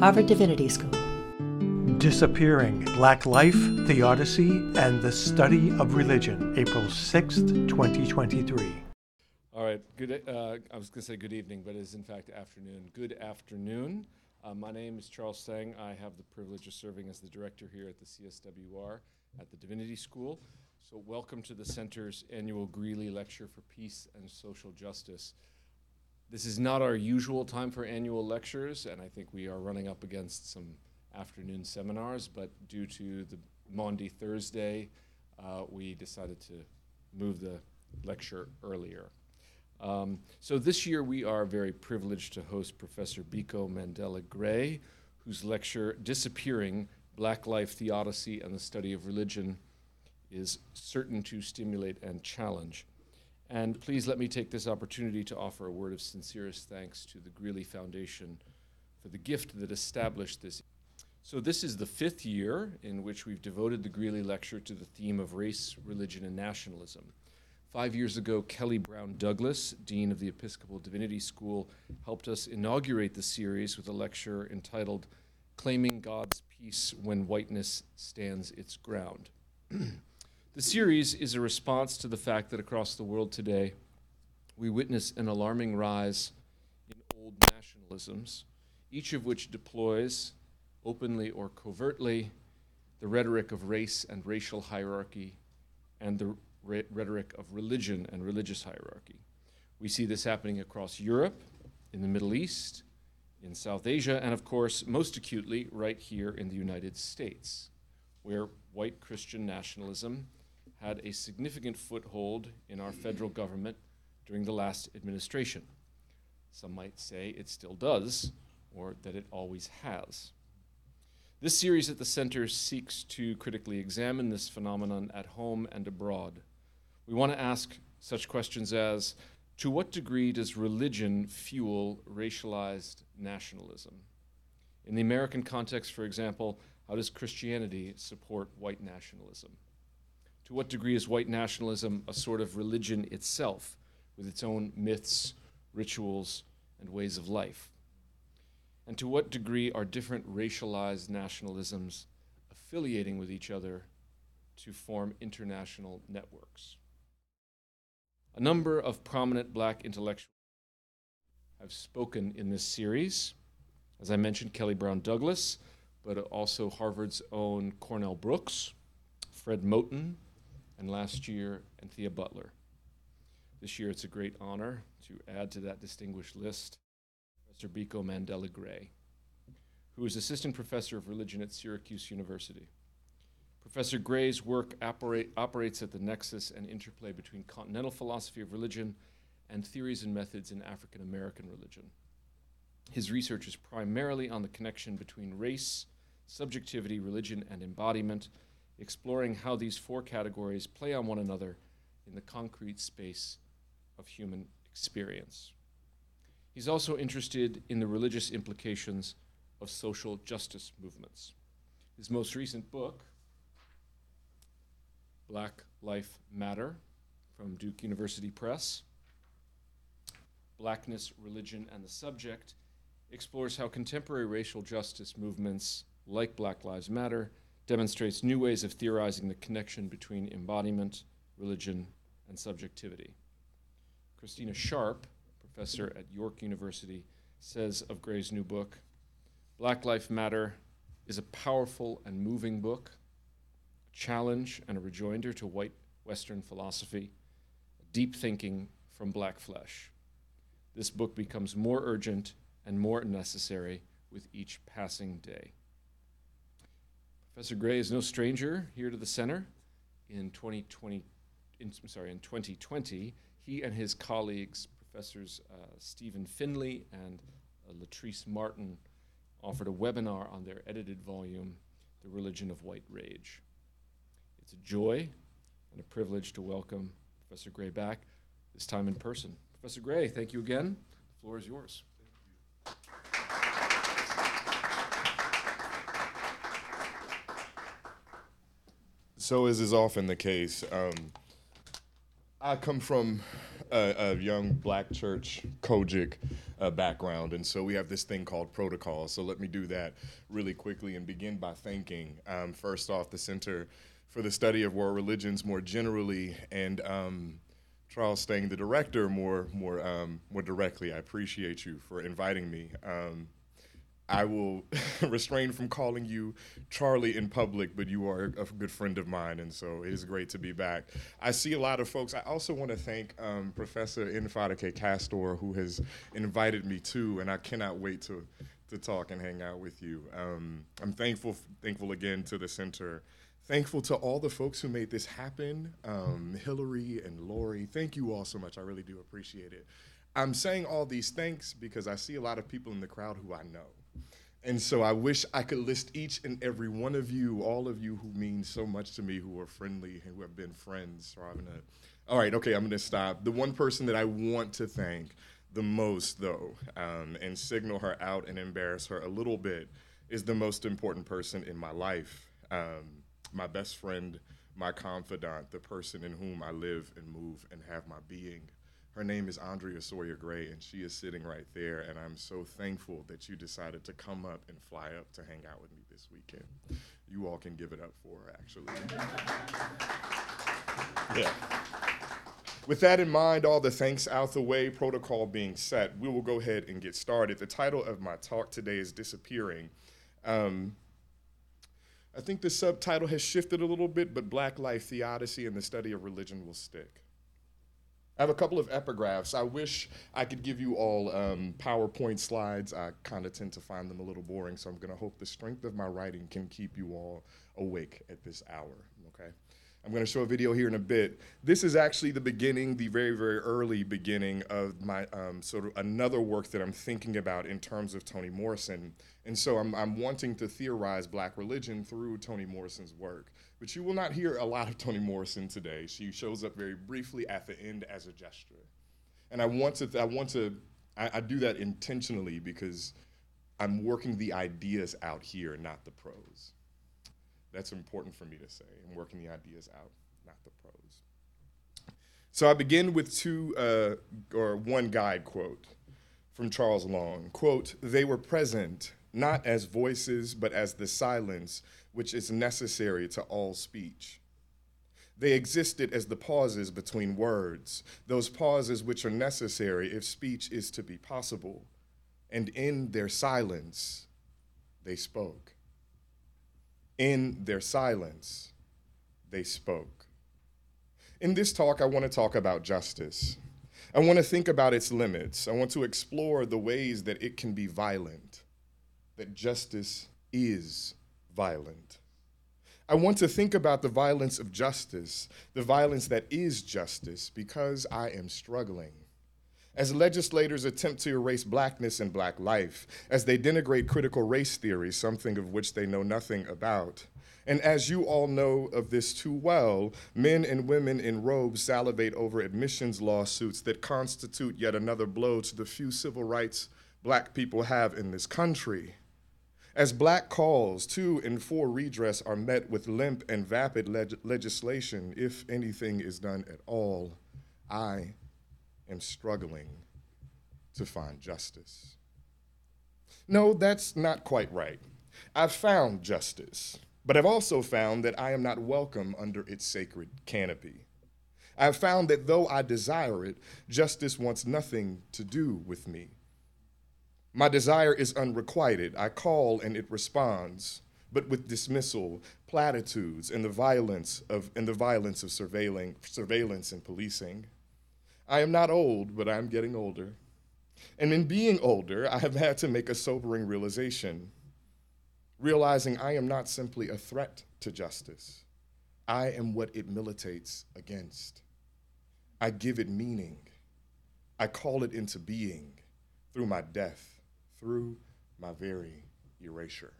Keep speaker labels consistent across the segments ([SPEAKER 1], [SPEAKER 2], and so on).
[SPEAKER 1] Harvard Divinity School.
[SPEAKER 2] Disappearing Black Life, Theodicy, and the Study of Religion, April 6th, 2023.
[SPEAKER 3] All right, good. Uh, I was going to say good evening, but it is in fact afternoon. Good afternoon. Uh, my name is Charles Stang. I have the privilege of serving as the director here at the CSWR at the Divinity School. So, welcome to the Center's annual Greeley Lecture for Peace and Social Justice. This is not our usual time for annual lectures, and I think we are running up against some afternoon seminars, but due to the Maundy Thursday, uh, we decided to move the lecture earlier. Um, so this year we are very privileged to host Professor Biko Mandela Gray, whose lecture, Disappearing Black Life Theodicy and the Study of Religion, is certain to stimulate and challenge. And please let me take this opportunity to offer a word of sincerest thanks to the Greeley Foundation for the gift that established this. So, this is the fifth year in which we've devoted the Greeley Lecture to the theme of race, religion, and nationalism. Five years ago, Kelly Brown Douglas, Dean of the Episcopal Divinity School, helped us inaugurate the series with a lecture entitled Claiming God's Peace When Whiteness Stands Its Ground. The series is a response to the fact that across the world today, we witness an alarming rise in old nationalisms, each of which deploys, openly or covertly, the rhetoric of race and racial hierarchy and the rhetoric of religion and religious hierarchy. We see this happening across Europe, in the Middle East, in South Asia, and of course, most acutely, right here in the United States, where white Christian nationalism had a significant foothold in our federal government during the last administration. Some might say it still does, or that it always has. This series at the Center seeks to critically examine this phenomenon at home and abroad. We want to ask such questions as To what degree does religion fuel racialized nationalism? In the American context, for example, how does Christianity support white nationalism? To what degree is white nationalism a sort of religion itself, with its own myths, rituals, and ways of life? And to what degree are different racialized nationalisms affiliating with each other to form international networks? A number of prominent black intellectuals have spoken in this series. As I mentioned, Kelly Brown Douglas, but also Harvard's own Cornell Brooks, Fred Moten, and last year Anthea Butler. This year it's a great honor to add to that distinguished list Professor Biko Mandela Gray, who is assistant professor of religion at Syracuse University. Professor Gray's work operate, operates at the nexus and interplay between continental philosophy of religion and theories and methods in African American religion. His research is primarily on the connection between race, subjectivity, religion, and embodiment, exploring how these four categories play on one another in the concrete space of human experience. He's also interested in the religious implications of social justice movements. His most recent book, Black Life Matter, from Duke University Press, Blackness, Religion, and the Subject, explores how contemporary racial justice movements like Black Lives Matter demonstrates new ways of theorizing the connection between embodiment, religion, and subjectivity. Christina Sharpe, professor at York University, says of Gray's new book Black Life Matter is a powerful and moving book, a challenge and a rejoinder to white Western philosophy, deep thinking from black flesh. This book becomes more urgent and more necessary with each passing day. Professor Gray is no stranger here to the center. In 2020, in, sorry, in 2020, he and his colleagues, Professors uh, Stephen Finley and uh, Latrice Martin, offered a webinar on their edited volume, The Religion of White Rage. It's a joy and a privilege to welcome Professor Gray back, this time in person. Professor Gray, thank you again. The floor is yours.
[SPEAKER 4] So as is often the case, um, I come from a, a young black church, COGIC, uh, background, and so we have this thing called protocol. So let me do that really quickly and begin by thanking, um, first off, the Center for the Study of World Religions more generally, and um, Charles Stang, the director, more more um, more directly. I appreciate you for inviting me. Um, I will restrain from calling you Charlie in public, but you are a good friend of mine, and so it is great to be back. I see a lot of folks. I also want to thank um, Professor Nfadike Castor, who has invited me too, and I cannot wait to to talk and hang out with you. Um, I'm thankful thankful again to the center. Thankful to all the folks who made this happen, um, Hillary and Lori. Thank you all so much. I really do appreciate it. I'm saying all these thanks because I see a lot of people in the crowd who I know. And so I wish I could list each and every one of you, all of you who mean so much to me, who are friendly, who have been friends. So I'm gonna, all right, okay, I'm gonna stop. The one person that I want to thank the most, though, um, and signal her out and embarrass her a little bit, is the most important person in my life. Um, my best friend, my confidant, the person in whom I live and move and have my being. Her name is Andrea Sawyer Gray, and she is sitting right there. And I'm so thankful that you decided to come up and fly up to hang out with me this weekend. You all can give it up for her, actually. yeah. With that in mind, all the thanks out the way, protocol being set, we will go ahead and get started. The title of my talk today is Disappearing. Um, I think the subtitle has shifted a little bit, but Black Life Theodicy and the Study of Religion will stick. I have a couple of epigraphs. I wish I could give you all um, PowerPoint slides. I kind of tend to find them a little boring, so I'm going to hope the strength of my writing can keep you all awake at this hour, okay? I'm going to show a video here in a bit. This is actually the beginning, the very, very early beginning of my um, sort of another work that I'm thinking about in terms of Toni Morrison. And so I'm, I'm wanting to theorize black religion through Toni Morrison's work. But you will not hear a lot of Toni Morrison today. She shows up very briefly at the end as a gesture. And I want to, I want to, I, I do that intentionally because I'm working the ideas out here, not the prose. That's important for me to say. I'm working the ideas out, not the prose. So I begin with two, uh, or one guide quote from Charles Long. Quote, they were present not as voices, but as the silence which is necessary to all speech. They existed as the pauses between words, those pauses which are necessary if speech is to be possible. And in their silence, they spoke. In their silence, they spoke. In this talk, I want to talk about justice. I want to think about its limits. I want to explore the ways that it can be violent, that justice is violent. I want to think about the violence of justice, the violence that is justice, because I am struggling as legislators attempt to erase blackness and black life, as they denigrate critical race theory, something of which they know nothing about. And as you all know of this too well, men and women in robes salivate over admissions lawsuits that constitute yet another blow to the few civil rights black people have in this country. As black calls to and for redress are met with limp and vapid leg- legislation, if anything is done at all, I am struggling to find justice. No, that's not quite right. I've found justice, but I've also found that I am not welcome under its sacred canopy. I've found that though I desire it, justice wants nothing to do with me. My desire is unrequited. I call and it responds, but with dismissal, platitudes, and the violence of, and the violence of surveilling, surveillance and policing. I am not old, but I'm getting older. And in being older, I have had to make a sobering realization, realizing I am not simply a threat to justice. I am what it militates against. I give it meaning. I call it into being through my death, through my very erasure.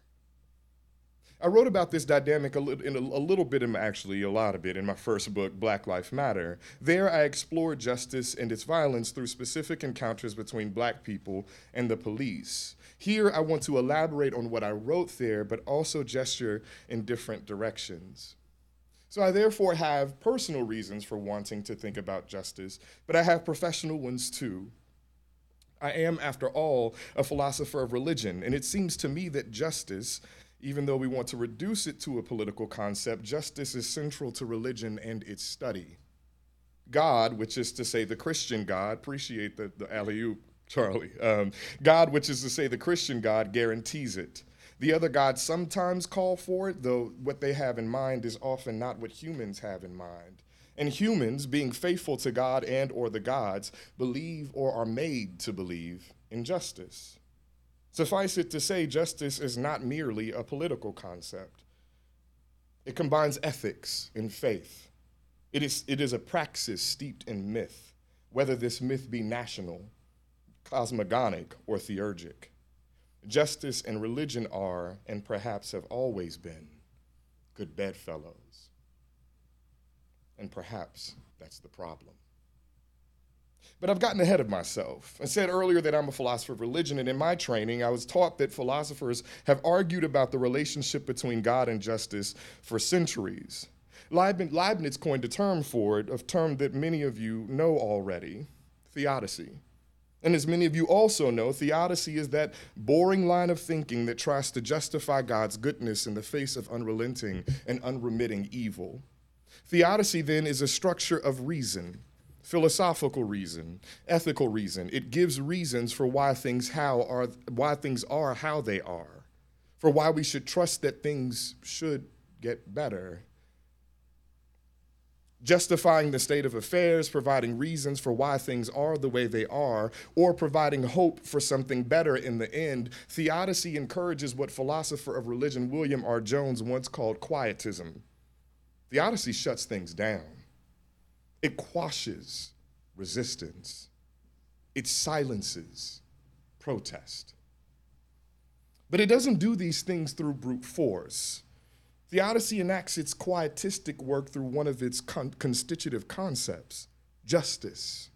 [SPEAKER 4] I wrote about this dynamic a, a, a little bit, in, actually a lot of it, in my first book, Black Life Matter. There, I explored justice and its violence through specific encounters between black people and the police. Here, I want to elaborate on what I wrote there, but also gesture in different directions. So I therefore have personal reasons for wanting to think about justice, but I have professional ones too. I am, after all, a philosopher of religion, and it seems to me that justice, even though we want to reduce it to a political concept, justice is central to religion and its study. God, which is to say the Christian God, appreciate the, the alley oop, Charlie. Um, God, which is to say the Christian God, guarantees it. The other gods sometimes call for it, though what they have in mind is often not what humans have in mind. And humans, being faithful to God and or the gods, believe or are made to believe in justice. Suffice it to say, justice is not merely a political concept. It combines ethics and faith. It is, it is a praxis steeped in myth, whether this myth be national, cosmogonic, or theurgic. Justice and religion are, and perhaps have always been, good bedfellows. And perhaps that's the problem. But I've gotten ahead of myself. I said earlier that I'm a philosopher of religion, and in my training, I was taught that philosophers have argued about the relationship between God and justice for centuries. Leibniz coined a term for it, a term that many of you know already theodicy. And as many of you also know, theodicy is that boring line of thinking that tries to justify God's goodness in the face of unrelenting and unremitting evil. Theodicy then is a structure of reason, philosophical reason, ethical reason. It gives reasons for why things how are why things are how they are, for why we should trust that things should get better justifying the state of affairs, providing reasons for why things are the way they are, or providing hope for something better in the end, theodicy encourages what philosopher of religion William R. Jones once called quietism. Theodicy shuts things down, it quashes resistance, it silences protest. But it doesn't do these things through brute force. Theodicy enacts its quietistic work through one of its con- constitutive concepts justice.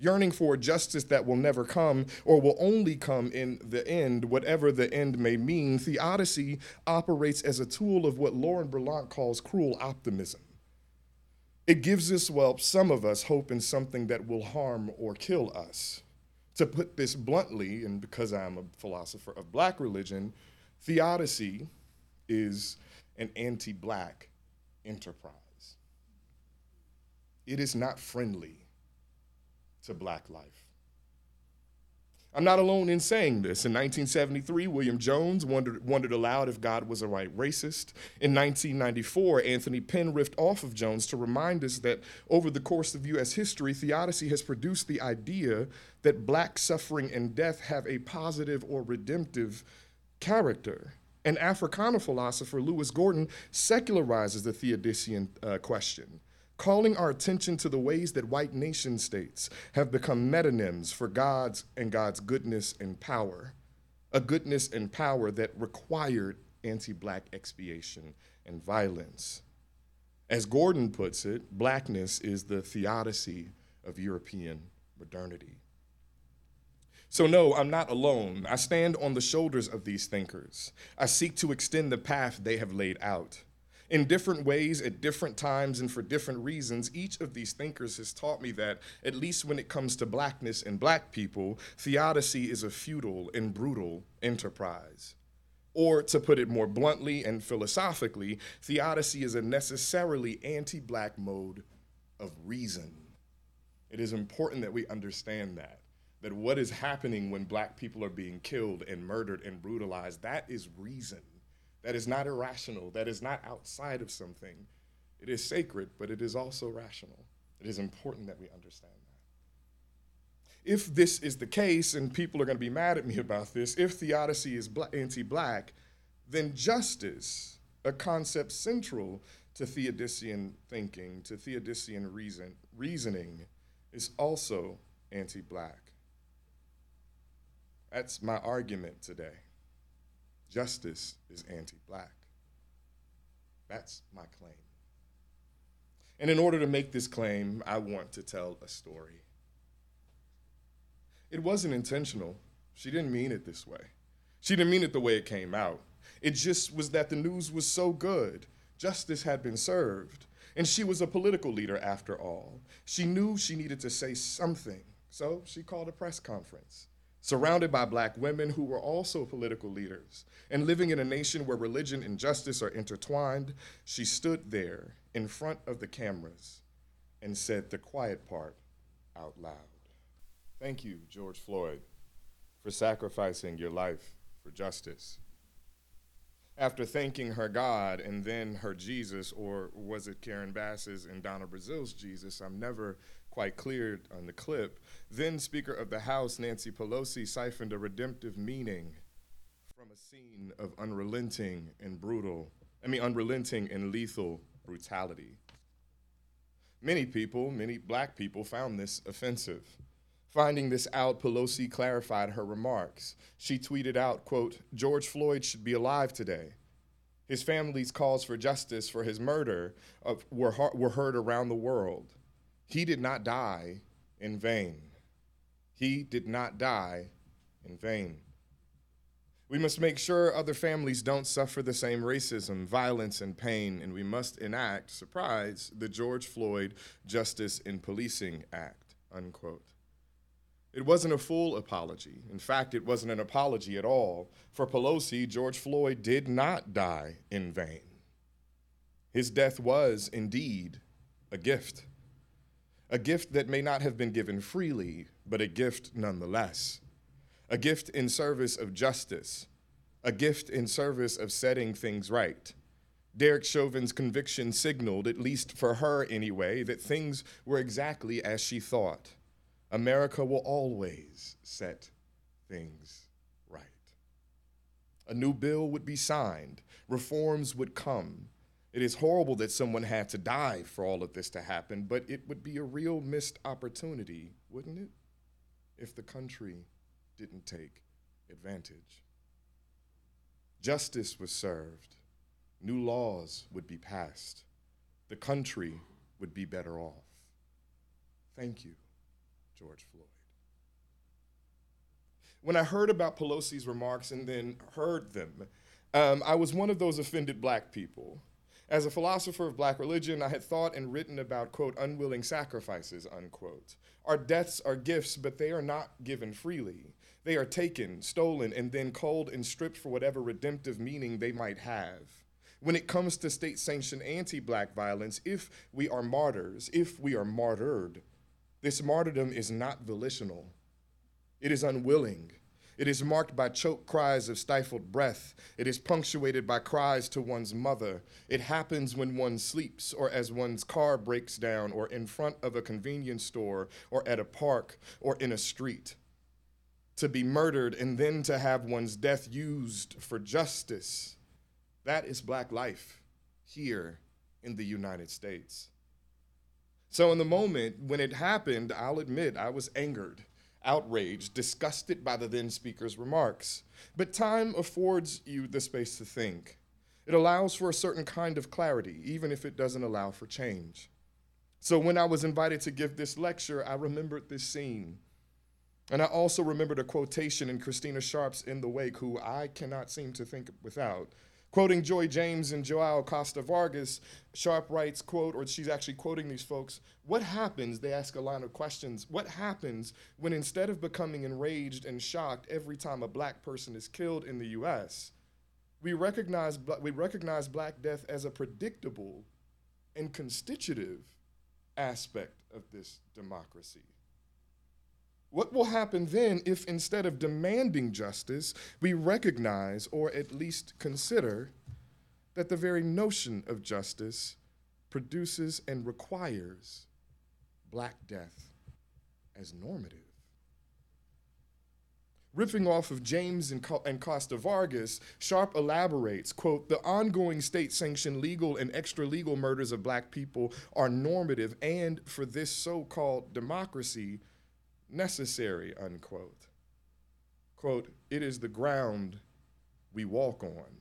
[SPEAKER 4] Yearning for justice that will never come or will only come in the end, whatever the end may mean, theodicy operates as a tool of what Lauren Berlant calls cruel optimism. It gives us, well, some of us, hope in something that will harm or kill us. To put this bluntly, and because I'm a philosopher of black religion, theodicy is an anti black enterprise. It is not friendly to black life. I'm not alone in saying this. In 1973, William Jones wondered, wondered, aloud if God was a white racist. In 1994, Anthony Pinn riffed off of Jones to remind us that over the course of U.S. history, theodicy has produced the idea that black suffering and death have a positive or redemptive character. An Africana philosopher, Lewis Gordon, secularizes the Theodicean uh, question, calling our attention to the ways that white nation states have become metonyms for God's and God's goodness and power, a goodness and power that required anti black expiation and violence. As Gordon puts it, blackness is the theodicy of European modernity. So, no, I'm not alone. I stand on the shoulders of these thinkers. I seek to extend the path they have laid out. In different ways, at different times, and for different reasons, each of these thinkers has taught me that, at least when it comes to blackness and black people, theodicy is a futile and brutal enterprise. Or, to put it more bluntly and philosophically, theodicy is a necessarily anti black mode of reason. It is important that we understand that that what is happening when black people are being killed and murdered and brutalized, that is reason. That is not irrational. That is not outside of something. It is sacred, but it is also rational. It is important that we understand that. If this is the case, and people are going to be mad at me about this, if theodicy is anti black, then justice, a concept central to Theodicean thinking, to Theodicean reason, reasoning, is also anti black. That's my argument today. Justice is anti black. That's my claim. And in order to make this claim, I want to tell a story. It wasn't intentional. She didn't mean it this way. She didn't mean it the way it came out. It just was that the news was so good. Justice had been served. And she was a political leader after all. She knew she needed to say something So she called a press conference. Surrounded by black women who were also political leaders and living in a nation where religion and justice are intertwined, she stood there in front of the cameras and said the quiet part out loud. Thank you, George Floyd, for sacrificing your life for justice. After thanking her God and then her Jesus, or was it Karen Bass's and Donna Brazile's Jesus? I'm never quite clear on the clip. Then Speaker of the House, Nancy Pelosi, siphoned a redemptive meaning from a scene of unrelenting and brutal, I mean, unrelenting and lethal brutality. Many people, many black people, found this offensive. Finding this out, Pelosi clarified her remarks. She tweeted out, quote, George Floyd should be alive today. His family's calls for justice for his murder were, were heard around the world. He did not die in vain. He did not die in vain. We must make sure other families don't suffer the same racism, violence, and pain, and we must enact, surprise, the George Floyd Justice in Policing Act, unquote. It wasn't a full apology. In fact, it wasn't an apology at all. For Pelosi, George Floyd did not die in vain. His death was indeed a gift. A gift that may not have been given freely, but a gift nonetheless a gift in service of justice, a gift in service of setting things right. Derek Chauvin's conviction signaled, at least for her anyway, that things were exactly as she thought. America will always set things right. A new bill would be signed, reforms would come. It is horrible that someone had to die for all of this to happen, but it would be a real missed opportunity, wouldn't it? If the country didn't take advantage. Justice was served, new laws would be passed, the country would be better off. Thank you, George Floyd. When I heard about Pelosi's remarks and then heard them, um, I was one of those offended black people. As a philosopher of black religion, I had thought and written about, quote, unwilling sacrifices, unquote. Our deaths are gifts, but they are not given freely. They are taken, stolen, and then culled and stripped for whatever redemptive meaning they might have. When it comes to state sanctioned anti black violence, if we are martyrs, if we are martyred, this martyrdom is not volitional, it is unwilling. It is marked by choked cries of stifled breath. It is punctuated by cries to one's mother. It happens when one sleeps, or as one's car breaks down, or in front of a convenience store, or at a park, or in a street to be murdered and then to have one's death used for justice. That is black life here in the United States. So, in the moment when it happened, I'll admit I was angered, outraged, disgusted by the then speaker's remarks. But time affords you the space to think. It allows for a certain kind of clarity, even if it doesn't allow for change. So, when I was invited to give this lecture, I remembered this scene and I also remembered a quotation in Christina Sharpe's In the Wake, who I cannot seem to think without. Quoting Joy James and Joao Costa Vargas, Sharpe writes, quote, or she's actually quoting these folks, what happens, they ask a line of questions, what happens when instead of becoming enraged and shocked every time a black person is killed in the US, we recognize, we recognize black death as a predictable and constitutive aspect of this democracy? What will happen then if instead of demanding justice, we recognize or at least consider that the very notion of justice produces and requires Black death as normative? Ripping off of James and, and Costa Vargas, Sharpe elaborates, quote, the ongoing state-sanctioned legal and extra-legal murders of black people are normative and for this so-called democracy, necessary, unquote. Quote, it is the ground we walk on,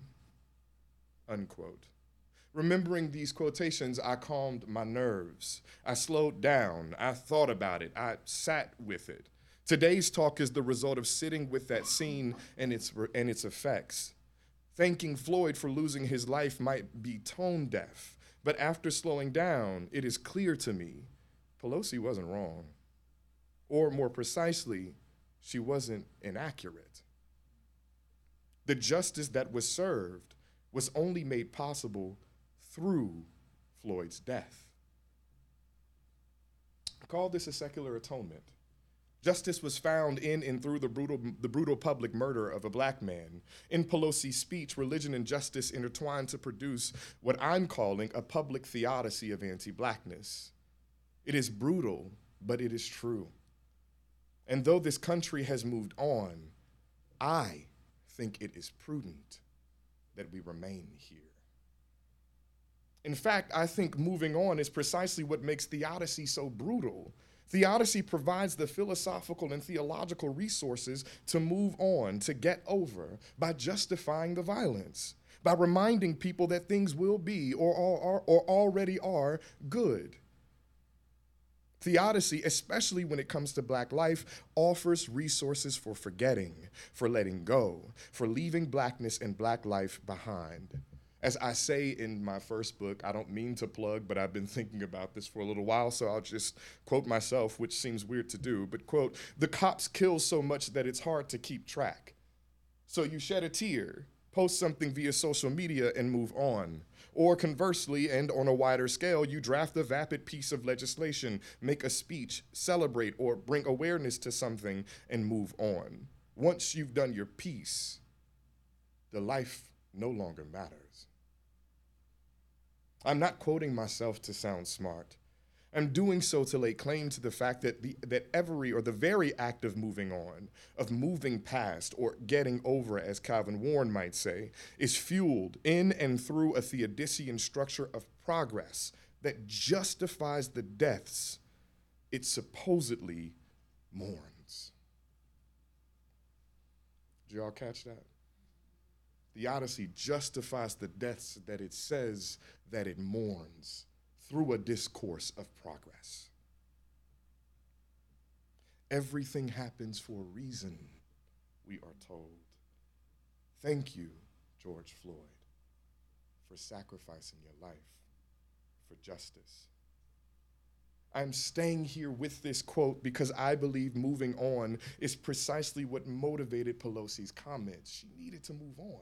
[SPEAKER 4] unquote. Remembering these quotations, I calmed my nerves. I slowed down. I thought about it. I sat with it. Today's talk is the result of sitting with that scene and its, and its effects. Thanking Floyd for losing his life might be tone deaf, but after slowing down, it is clear to me Pelosi wasn't wrong. Or more precisely, she wasn't inaccurate. The justice that was served was only made possible through Floyd's death. Call this a secular atonement. Justice was found in and through the brutal, the brutal public murder of a black man. In Pelosi's speech, religion and justice intertwined to produce what I'm calling a public theodicy of anti blackness. It is brutal, but it is true. And though this country has moved on, I think it is prudent that we remain here. In fact, I think moving on is precisely what makes theodicy so brutal. Theodicy provides the philosophical and theological resources to move on, to get over, by justifying the violence, by reminding people that things will be or, are, or already are good. Theodicy, especially when it comes to black life, offers resources for forgetting, for letting go, for leaving blackness and black life behind. As I say in my first book, I don't mean to plug, but I've been thinking about this for a little while, so I'll just quote myself, which seems weird to do. But, quote, the cops kill so much that it's hard to keep track. So you shed a tear, post something via social media, and move on. Or conversely, and on a wider scale, you draft a vapid piece of legislation, make a speech, celebrate, or bring awareness to something, and move on. Once you've done your piece, the life no longer matters. I'm not quoting myself to sound smart. I'm doing so to lay claim to the fact that, the, that every or the very act of moving on, of moving past or getting over, as Calvin Warren might say, is fueled in and through a Theodicean structure of progress that justifies the deaths it supposedly mourns. Did y'all catch that? Theodicy justifies the deaths that it says that it mourns through a discourse of progress. Everything happens for a reason, we are told. Thank you, George Floyd, for sacrificing your life for justice. I'm staying here with this quote because I believe moving on is precisely what motivated Pelosi's comments. She needed to move on.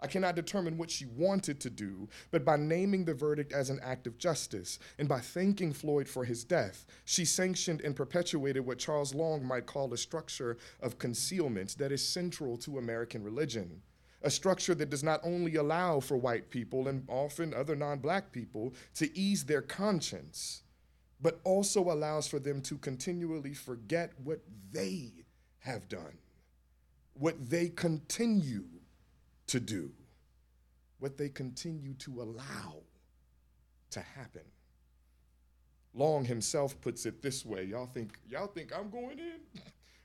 [SPEAKER 4] I cannot determine what she wanted to do, but by naming the verdict as an act of justice and by thanking Floyd for his death, she sanctioned and perpetuated what Charles Long might call a structure of concealment that is central to American religion. A structure that does not only allow for white people and often other non black people to ease their conscience, but also allows for them to continually forget what they have done, what they continue to do, what they continue to allow to happen. Long himself puts it this way. Y'all think y'all think I'm going in?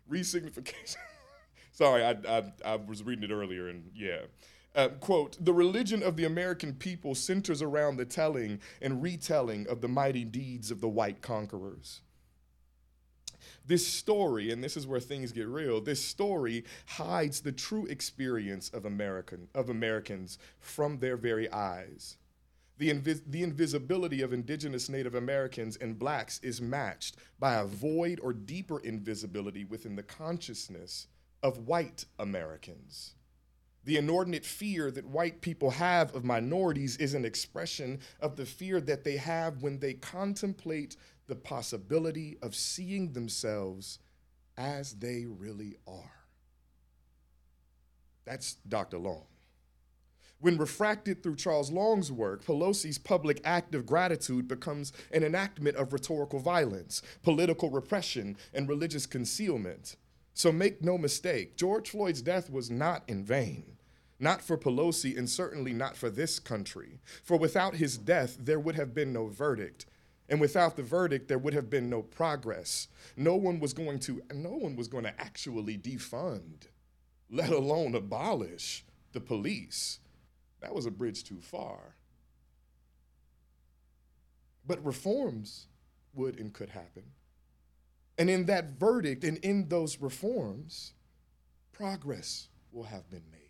[SPEAKER 4] Resignification. Sorry, I, I, I was reading it earlier, and yeah. Uh, quote, the religion of the American people centers around the telling and retelling of the mighty deeds of the white conquerors. This story, and this is where things get real, this story hides the true experience of, American, of Americans from their very eyes. The, invis- the invisibility of indigenous Native Americans and blacks is matched by a void or deeper invisibility within the consciousness of white Americans. The inordinate fear that white people have of minorities is an expression of the fear that they have when they contemplate the possibility of seeing themselves as they really are. That's Dr. Long. When refracted through Charles Long's work, Pelosi's public act of gratitude becomes an enactment of rhetorical violence, political repression, and religious concealment. So make no mistake, George Floyd's death was not in vain. Not for Pelosi, and certainly not for this country. For without his death, there would have been no verdict, and without the verdict, there would have been no progress. No one was going to, no one was going to actually defund, let alone abolish the police. That was a bridge too far. But reforms would and could happen. And in that verdict and in those reforms, progress will have been made.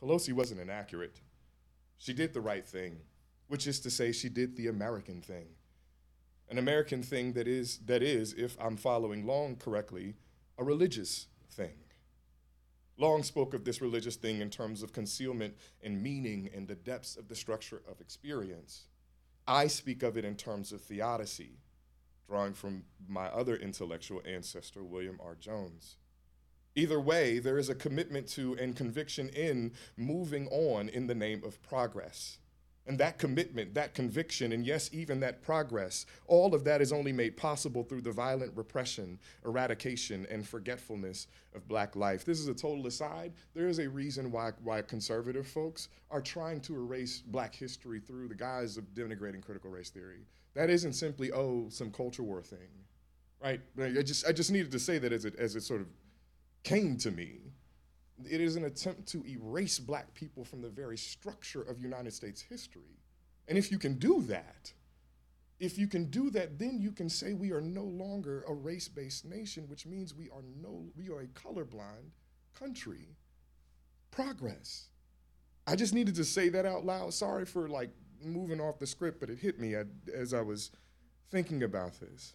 [SPEAKER 4] Pelosi wasn't inaccurate. She did the right thing which is to say, she did the American thing. an American thing that is, that is, if I'm following Long correctly, a religious thing. Long spoke of this religious thing in terms of concealment and meaning and the depths of the structure of experience. I speak of it in terms of theodicy, drawing from my other intellectual ancestor, William R. Jones. Either way, there is a commitment to and conviction in moving on in the name of progress. And that commitment, that conviction, and yes, even that progress, all of that is only made possible through the violent repression, eradication, and forgetfulness of black life. This is a total aside. There is a reason why, why conservative folks are trying to erase black history through the guise of denigrating critical race theory. That isn't simply, oh, some culture war thing, right? I just, I just needed to say that as it, as it sort of came to me. It is an attempt to erase black people from the very structure of United States history. And if you can do that, if you can do that, then you can say we are no longer a race-based nation, which means we are no we are a colorblind country. Progress. I just needed to say that out loud. Sorry for like moving off the script, but it hit me as I was thinking about this.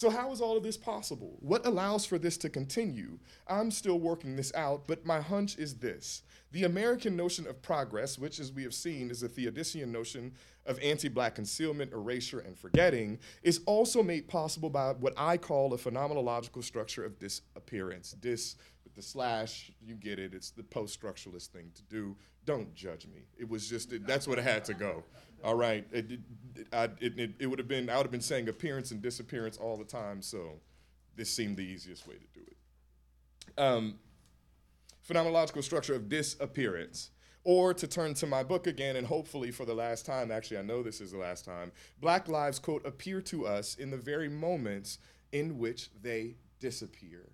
[SPEAKER 4] So, how is all of this possible? What allows for this to continue? I'm still working this out, but my hunch is this. The American notion of progress, which, as we have seen, is a Theodicean notion of anti black concealment, erasure, and forgetting, is also made possible by what I call a phenomenological structure of disappearance. Dis with the slash, you get it, it's the post structuralist thing to do. Don't judge me. It was just, it, that's what it had to go. All right. It, it, I, it, it would have been, I would have been saying appearance and disappearance all the time, so this seemed the easiest way to do it. Um, phenomenological structure of disappearance. Or to turn to my book again, and hopefully for the last time, actually, I know this is the last time, Black lives, quote, appear to us in the very moments in which they disappear.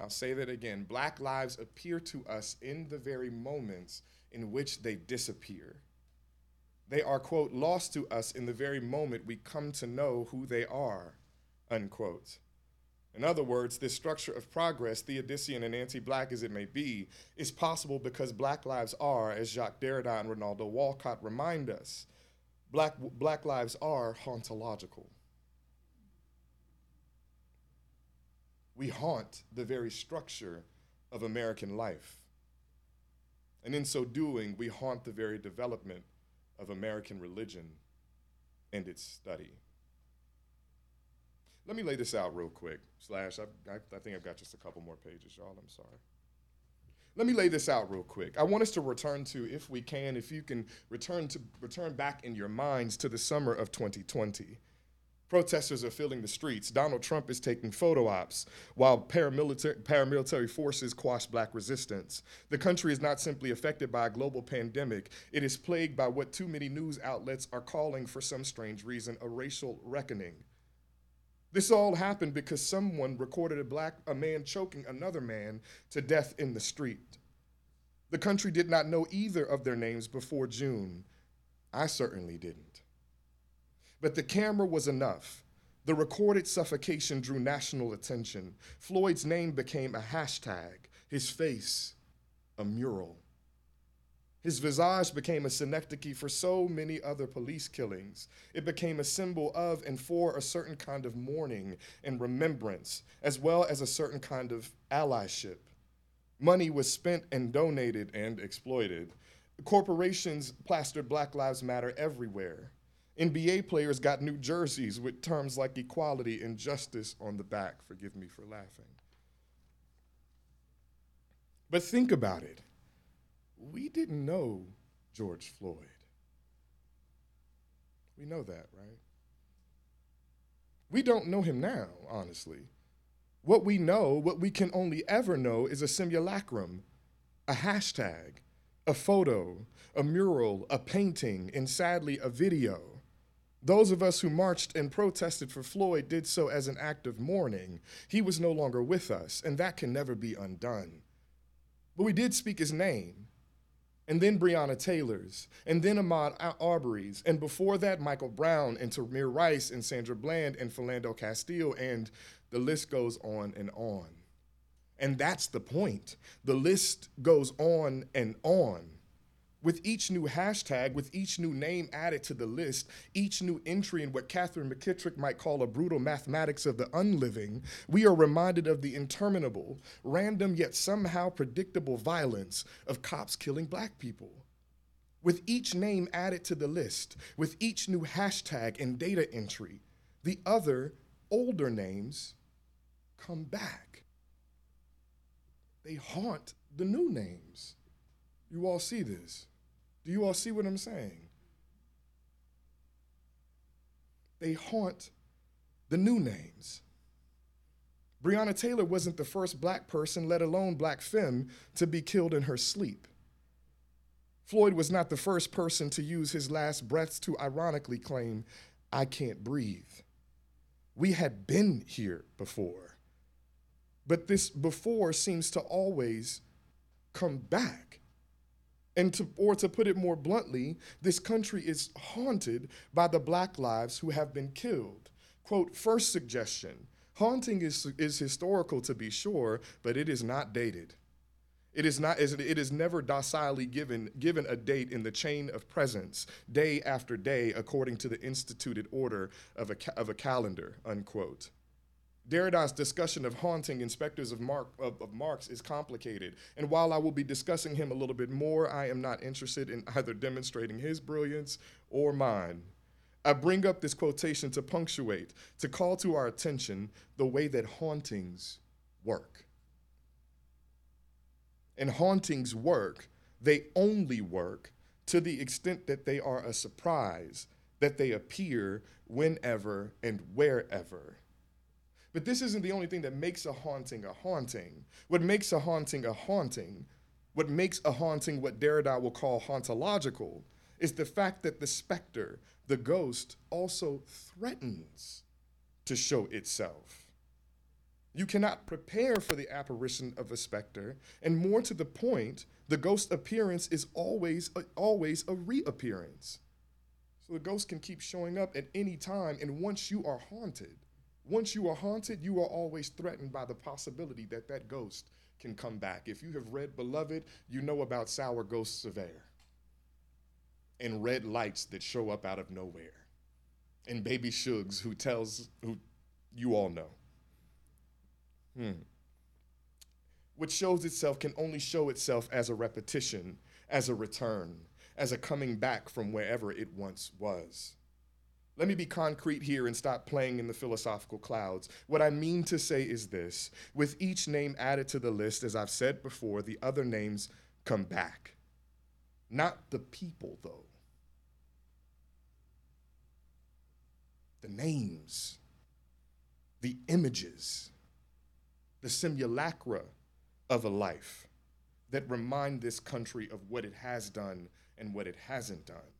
[SPEAKER 4] I'll say that again. Black lives appear to us in the very moments in which they disappear. They are, quote, lost to us in the very moment we come to know who they are, unquote. In other words, this structure of progress, Theodicean and anti black as it may be, is possible because black lives are, as Jacques Derrida and Rinaldo Walcott remind us, black, black lives are hauntological. We haunt the very structure of American life. And in so doing, we haunt the very development of American religion and its study. Let me lay this out real quick. Slash, I, I, I, think I've got just a couple more pages, y'all. I'm sorry. Let me lay this out real quick. I want us to return to, if we can, if you can return to return back in your minds to the summer of 2020. Protesters are filling the streets. Donald Trump is taking photo ops while paramilitary, paramilitary forces quash black resistance. The country is not simply affected by a global pandemic, it is plagued by what too many news outlets are calling, for some strange reason, a racial reckoning. This all happened because someone recorded a black a man choking another man to death in the street. The country did not know either of their names before June. I certainly didn't. But the camera was enough. The recorded suffocation drew national attention. Floyd's name became a hashtag, his face, a mural. His visage became a synecdoche for so many other police killings. It became a symbol of and for a certain kind of mourning and remembrance, as well as a certain kind of allyship. Money was spent and donated and exploited. Corporations plastered Black Lives Matter everywhere. NBA players got new jerseys with terms like equality and justice on the back. Forgive me for laughing. But think about it. We didn't know George Floyd. We know that, right? We don't know him now, honestly. What we know, what we can only ever know, is a simulacrum, a hashtag, a photo, a mural, a painting, and sadly, a video. Those of us who marched and protested for Floyd did so as an act of mourning. He was no longer with us, and that can never be undone. But we did speak his name, and then Breonna Taylor's, and then Ahmaud Arbery's, and before that, Michael Brown, and Tamir Rice, and Sandra Bland, and Philando Castile, and the list goes on and on. And that's the point. The list goes on and on. With each new hashtag, with each new name added to the list, each new entry in what Katherine McKittrick might call a brutal mathematics of the unliving, we are reminded of the interminable, random yet somehow predictable violence of cops killing black people. With each name added to the list, with each new hashtag and data entry, the other, older names come back. They haunt the new names. You all see this? Do you all see what I'm saying? They haunt the new names. Breonna Taylor wasn't the first black person, let alone black femme, to be killed in her sleep. Floyd was not the first person to use his last breaths to ironically claim, I can't breathe. We had been here before. But this before seems to always come back. And to, or to put it more bluntly, this country is haunted by the black lives who have been killed. Quote, first suggestion haunting is, is historical to be sure, but it is not dated. It is not it is never docilely given given a date in the chain of presence, day after day, according to the instituted order of a, of a calendar, unquote. Derrida's discussion of haunting in Specters of, Mark, of, of, Marx is complicated, and while I will be discussing him a little bit more, I am not interested in either demonstrating his brilliance or mine. I bring up this quotation to punctuate, to call to our attention the way that hauntings work. And hauntings work, they only work to the extent that they are a surprise, that they appear whenever and wherever. But this isn't the only thing that makes a haunting a haunting. What makes a haunting a haunting, what makes a haunting what Derrida will call hauntological, is the fact that the specter, the ghost, also threatens to show itself. You cannot prepare for the apparition of a specter, and more to the point, the ghost appearance is always a, always a reappearance. So the ghost can keep showing up at any time, and once you are haunted, once you are haunted, you are always threatened by the possibility that that ghost can come back. If you have read Beloved, you know about sour ghosts of air and red lights that show up out of nowhere and baby Suggs who tells who you all know. Hmm. What shows itself can only show itself as a repetition, as a return, as a coming back from wherever it once was. Let me be concrete here and stop playing in the philosophical clouds. What I mean to say is this with each name added to the list, as I've said before, the other names come back. Not the people, though. The names, the images, the simulacra of a life that remind this country of what it has done and what it hasn't done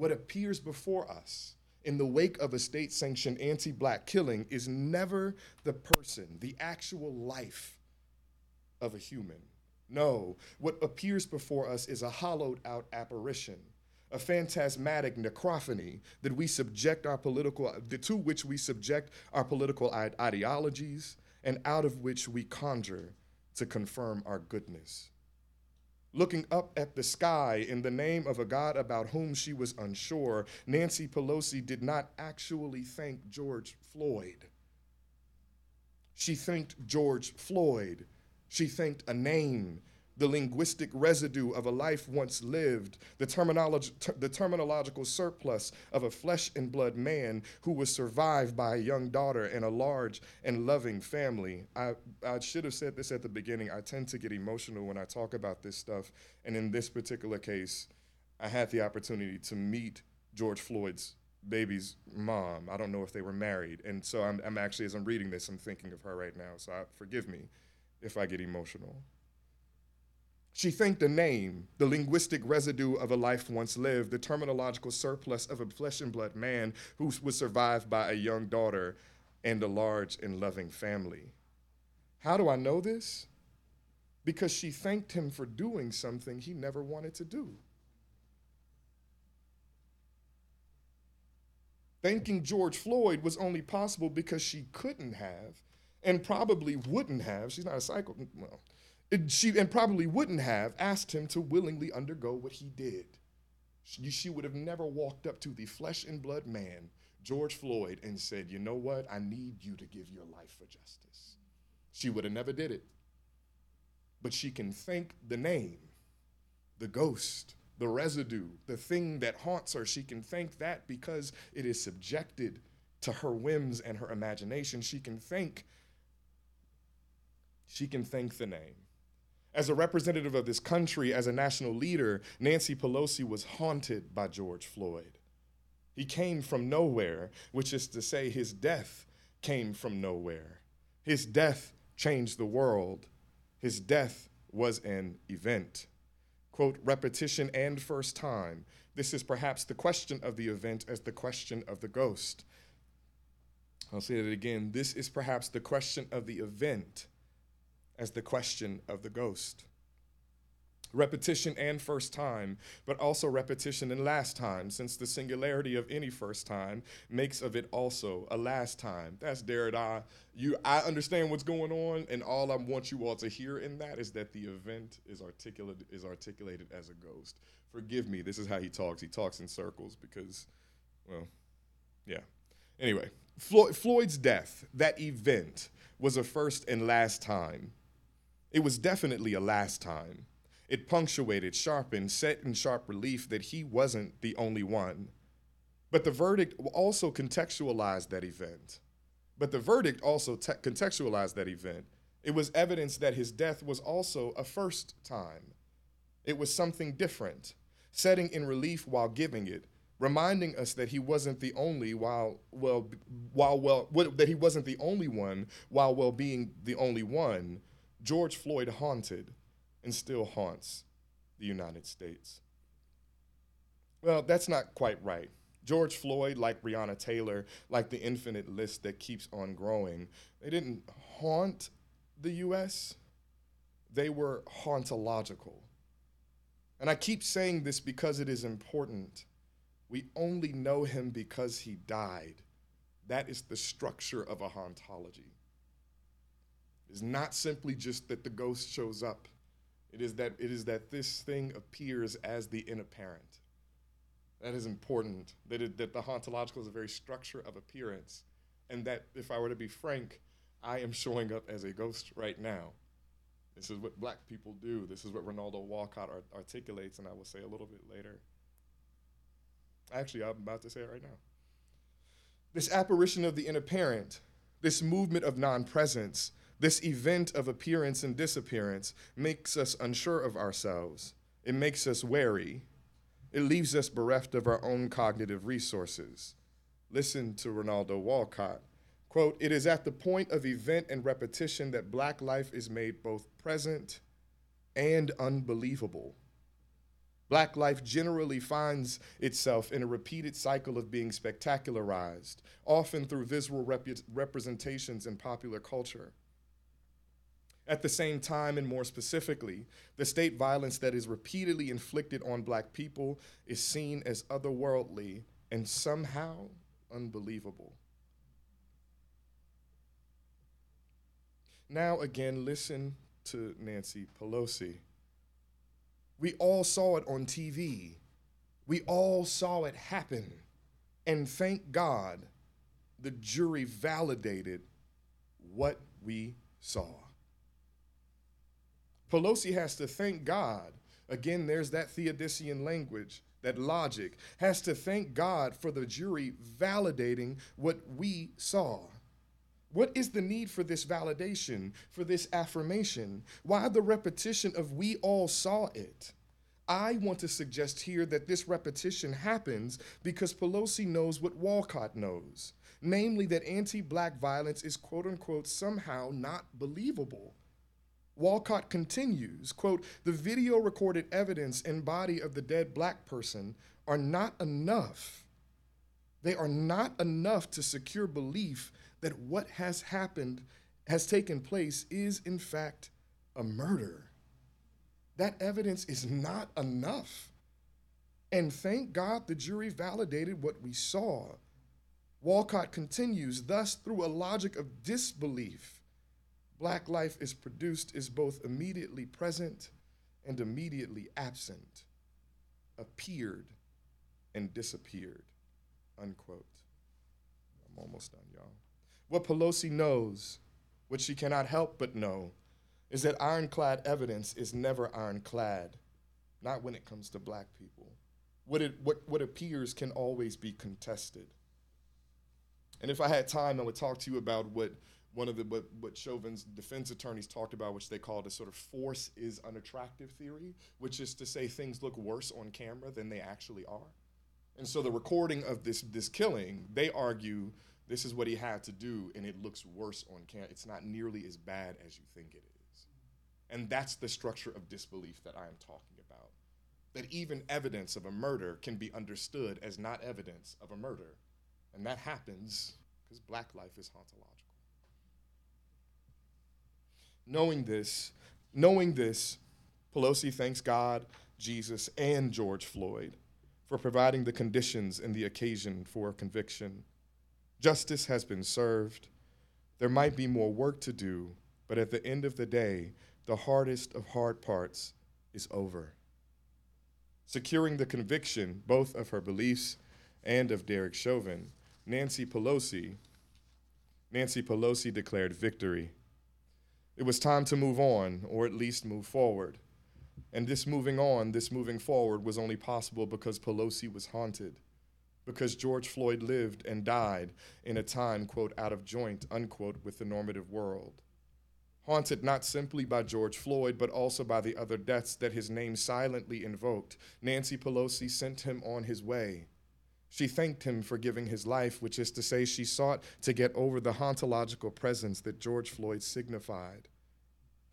[SPEAKER 4] what appears before us in the wake of a state sanctioned anti black killing is never the person, the actual life of a human. No, what appears before us is a hollowed out apparition, a phantasmatic necrophony that we subject our political, to which we subject our political ideologies and out of which we conjure to confirm our goodness looking up at the sky in the name of a God about whom she was unsure, Nancy Pelosi did not actually thank George Floyd. She thanked George Floyd. She thanked a name the linguistic residue of a life once lived, the, terminolog- ter- the terminological surplus of a flesh and blood man who was survived by a young daughter and a large and loving family. I, I should have said this at the beginning. I tend to get emotional when I talk about this stuff. And in this particular case, I had the opportunity to meet George Floyd's baby's mom. I don't know if they were married. And so I'm, I'm actually, as I'm reading this, I'm thinking of her right now. So I, forgive me if I get emotional. She thanked a name, the linguistic residue of a life once lived, the terminological surplus of a flesh and blood man who was survived by a young daughter and a large and loving family. How do I know this? Because she thanked him for doing something he never wanted to do. Thanking George Floyd was only possible because she couldn't have and probably wouldn't have, she's not a psycho, well, she and probably wouldn't have asked him to willingly undergo what he did. She, she would have never walked up to the flesh and blood man, George Floyd, and said, "You know what? I need you to give your life for justice." She would have never did it. But she can thank the name, the ghost, the residue, the thing that haunts her. She can thank that because it is subjected to her whims and her imagination. She can thank she can thank the name. As a representative of this country, as a national leader, Nancy Pelosi was haunted by George Floyd. He came from nowhere, which is to say, his death came from nowhere. His death changed the world. His death was an event. Quote, repetition and first time. This is perhaps the question of the event as the question of the ghost. I'll say it again. This is perhaps the question of the event as the question of the ghost. Repetition and first time, but also repetition and last time, since the singularity of any first time makes of it also a last time. That's Derrida. You, I understand what's going on, and all I want you all to hear in that is that the event is articulate is articulated as a ghost. Forgive me, this is how he talks. He talks in circles because, well, yeah. Anyway, Floyd, Floyd's death, that event, was a first and last time. It was definitely a last time. It punctuated, sharpened, set in sharp relief that he wasn't the only one. But the verdict also contextualized that event. But the verdict also te- contextualized that event. It was evidence that his death was also a first time. It was something different, setting in relief while giving it, reminding us that he wasn't the only while well while well that he wasn't the only one while well being the only one. George Floyd haunted and still haunts the United States. Well, that's not quite right. George Floyd, like Breonna Taylor, like the infinite list that keeps on growing, they didn't haunt the US, they were hauntological. And I keep saying this because it is important. We only know him because he died. That is the structure of a hauntology. It's not simply just that the ghost shows up. It is that it is that this thing appears as the inapparent. That is important. That, it, that the hauntological is a very structure of appearance, and that if I were to be frank, I am showing up as a ghost right now. This is what black people do. This is what Rinaldo Walcott art- articulates, and I will say a little bit later. Actually, I'm about to say it right now. This apparition of the inapparent, this movement of non presence, this event of appearance and disappearance makes us unsure of ourselves. It makes us wary. It leaves us bereft of our own cognitive resources. Listen to Rinaldo Walcott. Quote, it is at the point of event and repetition that black life is made both present and unbelievable. Black life generally finds itself in a repeated cycle of being spectacularized, often through visual repu- representations in popular culture. At the same time, and more specifically, the state violence that is repeatedly inflicted on black people is seen as otherworldly and somehow unbelievable. Now, again, listen to Nancy Pelosi. We all saw it on TV. We all saw it happen. And thank God the jury validated what we saw. Pelosi has to thank God. Again, there's that Theodicean language, that logic. Has to thank God for the jury validating what we saw. What is the need for this validation, for this affirmation? Why the repetition of we all saw it? I want to suggest here that this repetition happens because Pelosi knows what Walcott knows, namely that anti black violence is quote unquote somehow not believable. Walcott continues, quote, the video recorded evidence and body of the dead black person are not enough. They are not enough to secure belief that what has happened, has taken place, is in fact a murder. That evidence is not enough. And thank God the jury validated what we saw. Walcott continues, thus, through a logic of disbelief, black life is produced is both immediately present and immediately absent, appeared and disappeared. Unquote. I'm almost done, y'all. What Pelosi knows, what she cannot help but know, is that ironclad evidence is never ironclad, not when it comes to black people. What, it, what, what appears can always be contested. And if I had time, I would talk to you about what one of the what, what Chauvin's defense attorneys talked about, which they called a sort of force is unattractive theory, which is to say things look worse on camera than they actually are. And so the recording of this this killing, they argue this is what he had to do, and it looks worse on camera. It's not nearly as bad as you think it is. And that's the structure of disbelief that I am talking about. That even evidence of a murder can be understood as not evidence of a murder. And that happens because black life is hauntological. Knowing this, knowing this, Pelosi thanks God, Jesus, and George Floyd for providing the conditions and the occasion for conviction. Justice has been served. There might be more work to do, but at the end of the day, the hardest of hard parts is over. Securing the conviction, both of her beliefs and of Derek Chauvin, Nancy Pelosi, Nancy Pelosi declared victory. It was time to move on, or at least move forward. And this moving on, this moving forward, was only possible because Pelosi was haunted, because George Floyd lived and died in a time, quote, out of joint, unquote, with the normative world. Haunted not simply by George Floyd, but also by the other deaths that his name silently invoked, Nancy Pelosi sent him on his way. She thanked him for giving his life, which is to say, she sought to get over the hauntological presence that George Floyd signified.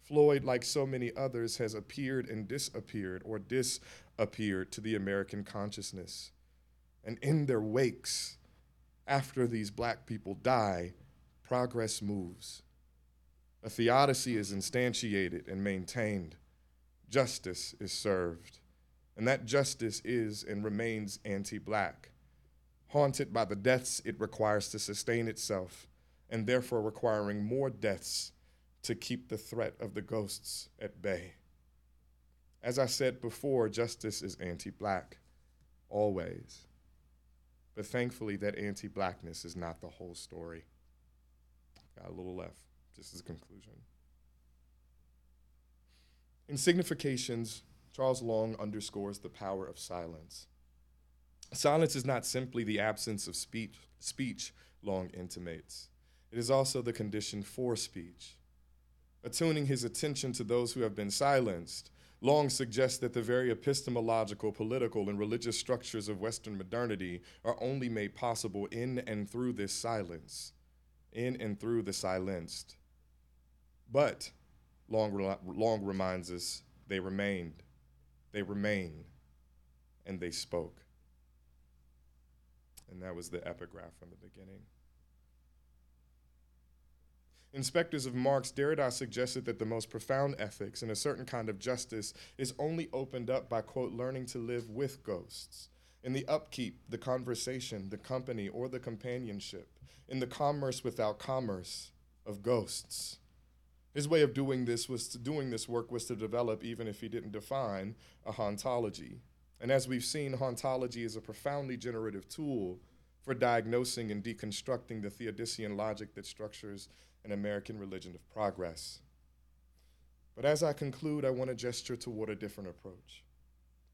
[SPEAKER 4] Floyd, like so many others, has appeared and disappeared or disappeared to the American consciousness. And in their wakes, after these black people die, progress moves. A theodicy is instantiated and maintained. Justice is served. And that justice is and remains anti black. Haunted by the deaths it requires to sustain itself, and therefore requiring more deaths to keep the threat of the ghosts at bay. As I said before, justice is anti black, always. But thankfully, that anti blackness is not the whole story. Got a little left, just as a conclusion. In Significations, Charles Long underscores the power of silence. Silence is not simply the absence of speech, speech, Long intimates. It is also the condition for speech. Attuning his attention to those who have been silenced, Long suggests that the very epistemological, political, and religious structures of Western modernity are only made possible in and through this silence, in and through the silenced. But, Long, Long reminds us, they remained, they remain, and they spoke. And that was the epigraph from the beginning. In Spectres of Marx, Derrida suggested that the most profound ethics and a certain kind of justice is only opened up by, quote, learning to live with ghosts. In the upkeep, the conversation, the company, or the companionship, in the commerce without commerce of ghosts. His way of doing this was to, doing this work was to develop, even if he didn't define, a hauntology. And as we've seen, hauntology is a profoundly generative tool for diagnosing and deconstructing the Theodicean logic that structures an American religion of progress. But as I conclude, I want to gesture toward a different approach.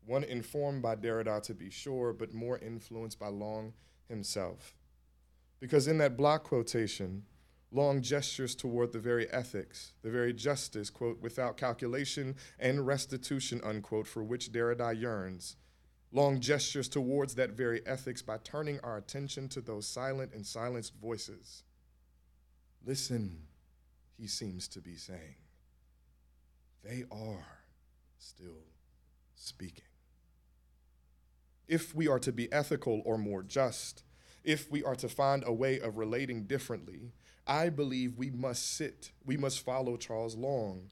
[SPEAKER 4] One informed by Derrida to be sure, but more influenced by Long himself. Because in that block quotation, Long gestures toward the very ethics, the very justice, quote, without calculation and restitution, unquote, for which Derrida yearns. Long gestures towards that very ethics by turning our attention to those silent and silenced voices. Listen, he seems to be saying. They are still speaking. If we are to be ethical or more just, if we are to find a way of relating differently, I believe we must sit, we must follow Charles Long,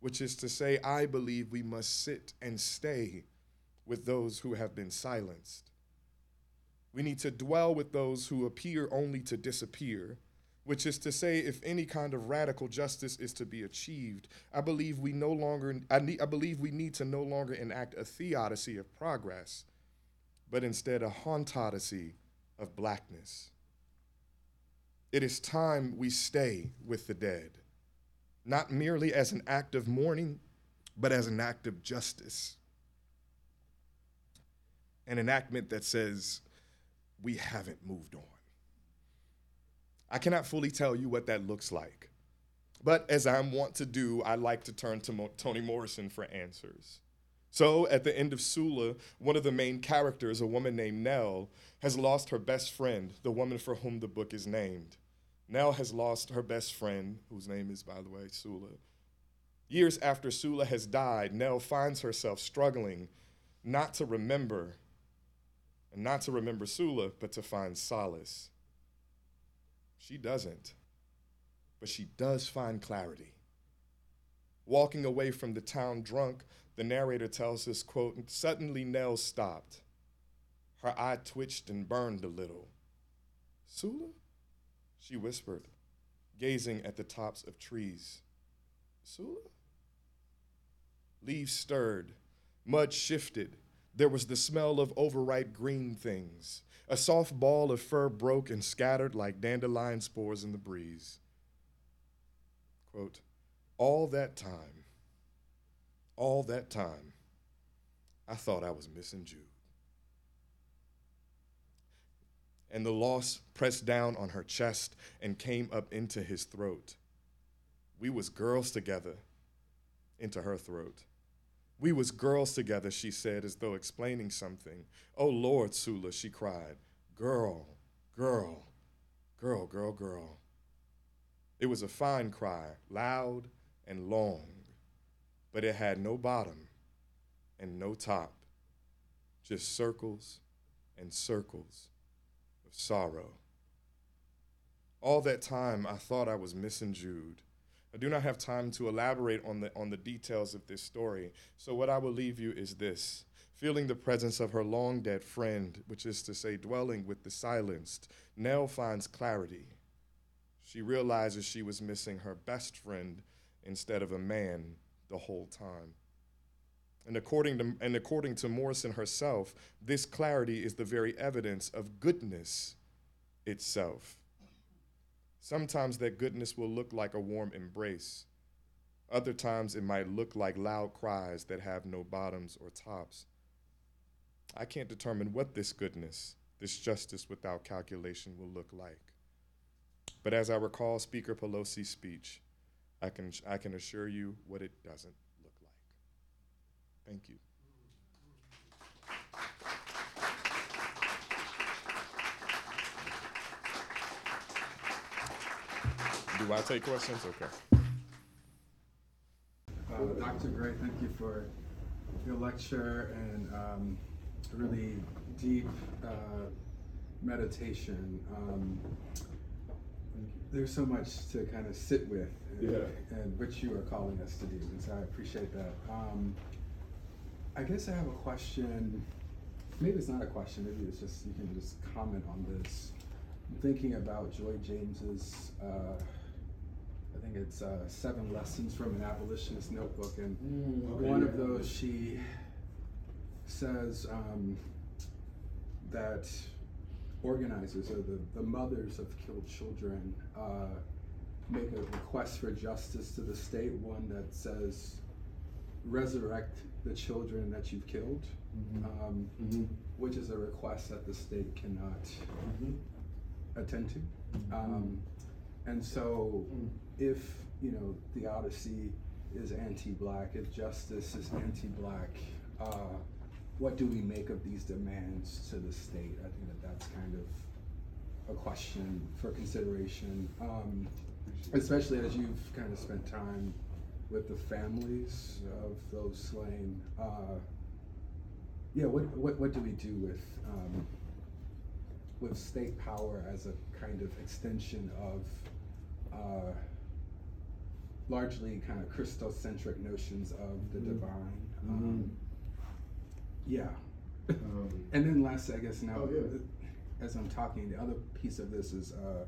[SPEAKER 4] which is to say, I believe we must sit and stay with those who have been silenced. We need to dwell with those who appear only to disappear, which is to say, if any kind of radical justice is to be achieved, I believe we no longer, I, need, I believe we need to no longer enact a theodicy of progress, but instead a hauntodicy of blackness. It is time we stay with the dead, not merely as an act of mourning, but as an act of justice. An enactment that says, we haven't moved on. I cannot fully tell you what that looks like. But as I'm wont to do, I like to turn to Mo- Toni Morrison for answers. So, at the end of Sula, one of the main characters, a woman named Nell, has lost her best friend, the woman for whom the book is named. Nell has lost her best friend, whose name is, by the way, Sula. Years after Sula has died, Nell finds herself struggling not to remember, and not to remember Sula, but to find solace. She doesn't. But she does find clarity. Walking away from the town drunk, the narrator tells us, quote, suddenly Nell stopped. Her eye twitched and burned a little. Sula? She whispered, gazing at the tops of trees. Sula? Leaves stirred, mud shifted. There was the smell of overripe green things. A soft ball of fur broke and scattered like dandelion spores in the breeze. Quote, all that time, all that time, I thought I was missing Jude. And the loss pressed down on her chest and came up into his throat. We was girls together, into her throat. We was girls together, she said, as though explaining something. Oh Lord, Sula, she cried. Girl, girl, girl, girl, girl. It was a fine cry, loud and long, but it had no bottom and no top, just circles and circles of sorrow. All that time, I thought I was missing Jude. I do not have time to elaborate on the, on the details of this story, so what I will leave you is this. Feeling the presence of her long dead friend, which is to say, dwelling with the silenced, Nell finds clarity. She realizes she was missing her best friend instead of a man the whole time. And according, to, and according to Morrison herself, this clarity is the very evidence of goodness itself. Sometimes that goodness will look like a warm embrace. Other times it might look like loud cries that have no bottoms or tops. I can't determine what this goodness, this justice without calculation, will look like. But as I recall Speaker Pelosi's speech, I can, I can assure you what it doesn't look like. Thank you. Do I take questions? Okay.
[SPEAKER 1] Uh, Dr. Gray, thank you for your lecture and um, really deep uh, meditation. Um, there's so much to kind of sit with, and,
[SPEAKER 4] Yeah.
[SPEAKER 1] and which you are calling us to do, and so I appreciate that. Um, I guess I have a question. Maybe it's not a question. Maybe it's just you can just comment on this. I'm thinking about Joy James's. Uh, think it's uh, Seven Lessons from an Abolitionist Notebook, and
[SPEAKER 4] okay,
[SPEAKER 1] one of those she says um, that organizers or the, the mothers of killed children uh, make a request for justice to the state, one that says resurrect the children that you've killed, um, which is a request that the state cannot attend to. Um, and so, if you know theodicy is anti-black, if justice is anti-black, uh, what do we make of these demands to the state? I think that that's kind of a question for consideration, um, especially as you've kind of spent time with the families of those slain. Uh, yeah, what, what what do we do with um, with state power as a kind of extension of uh, largely kind of Christocentric notions of the
[SPEAKER 4] Mhm.
[SPEAKER 1] divine. Um, yeah.
[SPEAKER 4] Um,
[SPEAKER 1] And then lastly, I guess now,
[SPEAKER 4] Oh, yeah.
[SPEAKER 1] as I'm talking, the other piece of this is uh,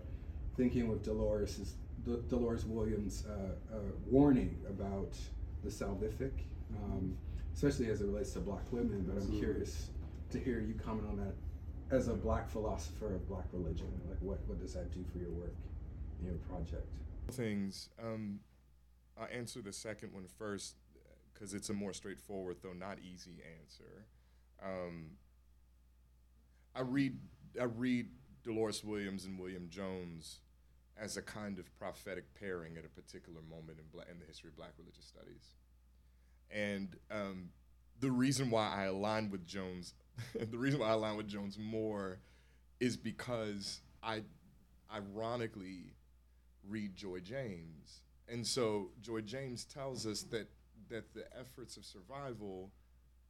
[SPEAKER 1] thinking with Dolores is D- Dolores Williams' uh, uh, warning about the salvific, um, especially as it relates to black women. But I'm curious to hear you comment on that as a black philosopher of black religion. Like, what, what does that do for your work, and your project?
[SPEAKER 4] things. Um, I'll answer the second one first because it's a more straightforward, though not easy answer. Um, I read I read Dolores Williams and William Jones as a kind of prophetic pairing at a particular moment in, in the history of Black religious studies, and um, the reason why I align with Jones, the reason why I align with Jones more, is because I, ironically, read Joy James. And so Joy James tells us that that the efforts of survival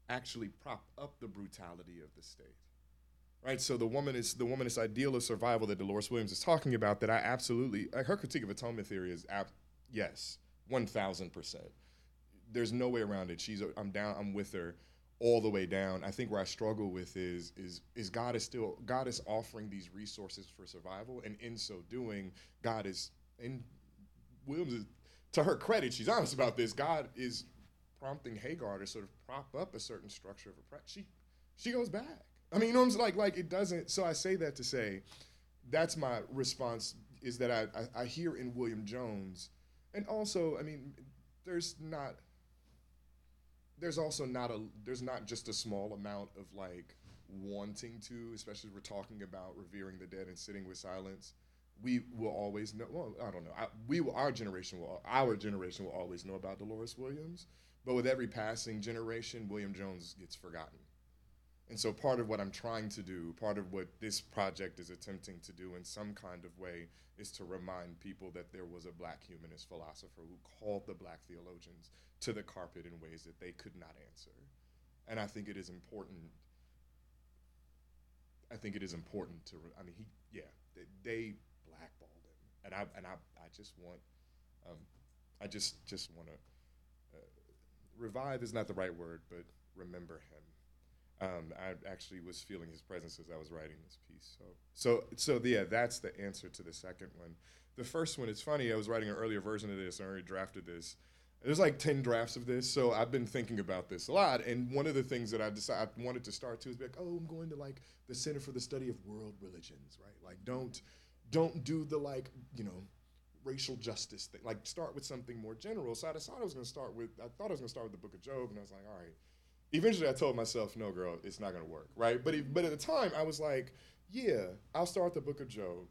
[SPEAKER 4] actually prop up the brutality of the state. Right? So the woman is the womanist ideal of survival that Dolores Williams is talking about that I absolutely like her critique of atonement theory is ab- yes, 1000%. There's no way around it. She's I'm down I'm with her all the way down. I think where I struggle with is is is God is still God is offering these resources for survival and in so doing God is and Williams is to her credit, she's honest about this. God is prompting Hagar to sort of prop up a certain structure of oppression. She she goes back. I mean, you know what I'm saying? Like like it doesn't. So I say that to say, that's my response is that I I, I hear in William Jones, and also I mean, there's not. There's also not a there's not just a small amount of like wanting to, especially we're talking about revering the dead and sitting with silence we will always know. Well, I don't know. I, we will, our generation will our generation will always know about Dolores Williams, but with every passing generation, William Jones gets forgotten. And so, part of what I'm trying to do, part of what this project is attempting to do in some kind of way, is to remind people that there was a black humanist philosopher who called the black theologians to the carpet in ways that they could not answer. And I think it is important. I think it is important to. I mean, he, yeah, they, they and I and I, I just want, um, I just just want to. Uh, revive is not the right word, but remember him. Um, I actually was feeling his presence as I was writing this piece. So, so, so yeah, that's the answer to the second one. The first one, it's funny. I was writing an earlier version of this. I already drafted this. There's like ten drafts of this, so I've been thinking about this a lot. And one of the things that I decided I wanted to start to is be like, oh, I'm going to like the Center for the Study of World Religions, right? Like, don't, don't do the like, you know, racial justice thing. Like, start with something more general. So I decided I was to start with. I thought I was going to start with the Book of Job, and I was like, all right. Eventually, I told myself, no, girl, it's not going to work, right? But but at the time, I was like, yeah, I'll start the Book of Job.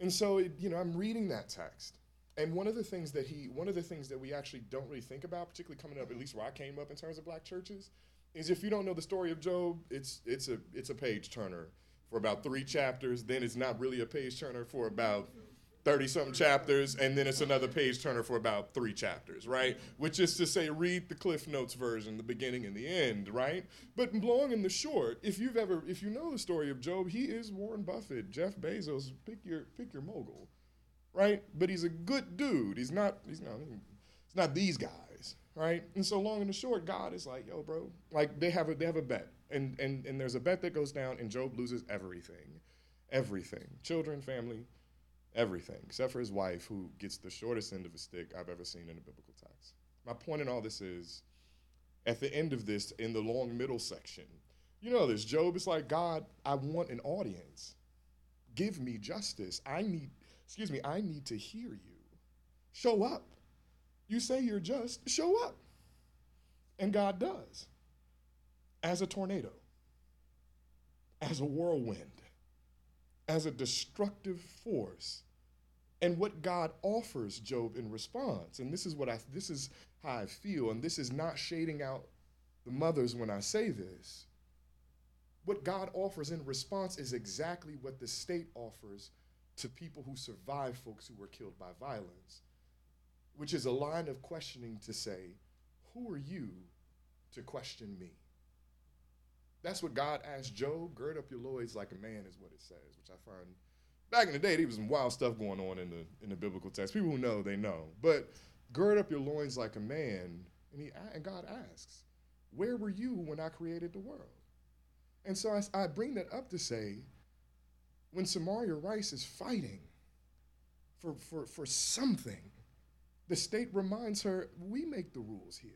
[SPEAKER 4] And so, it, you know, I'm reading that text. And one of the things that he, one of the things that we actually don't really think about, particularly coming up, at least where I came up in terms of black churches, is if you don't know the story of Job, it's it's a it's a page turner for about three chapters. Then it's not really a page turner for about 30 something chapters, and then it's another page turner for about three chapters, right? Which is to say, read the Cliff Notes version, the beginning and the end, right? But long and the short, if you've ever, if you know the story of Job, he is Warren Buffett, Jeff Bezos, pick your pick your mogul, right? But he's a good dude. He's not, he's not, he's not these guys, right? And so long and the short, God is like, yo, bro, like they have a they have a bet, and and and there's a bet that goes down, and Job loses everything, everything, children, family everything, except for his wife, who gets the shortest end of a stick I've ever seen in a biblical text. My point in all this is, at the end of this, in the long middle section, you know this, Job is like, God, I want an audience. Give me justice. I need, excuse me, I need to hear you. Show up. You say you're just, show up. And God does. As a tornado, as a whirlwind, as a destructive force and what God offers Job in response. And this is what I this is how I feel and this is not shading out the mothers when I say this. What God offers in response is exactly what the state offers to people who survive folks who were killed by violence, which is a line of questioning to say, who are you to question me? That's what God asked Job. Gird up your loins like a man is what it says, which I find back in the day there was some wild stuff going on in the in the biblical text. People who know they know, but gird up your loins like a man, and he and God asks, where were you when I created the world? And so I, I bring that up to say, when Samaria Rice is fighting for, for, for something. The state reminds her, we make the rules here.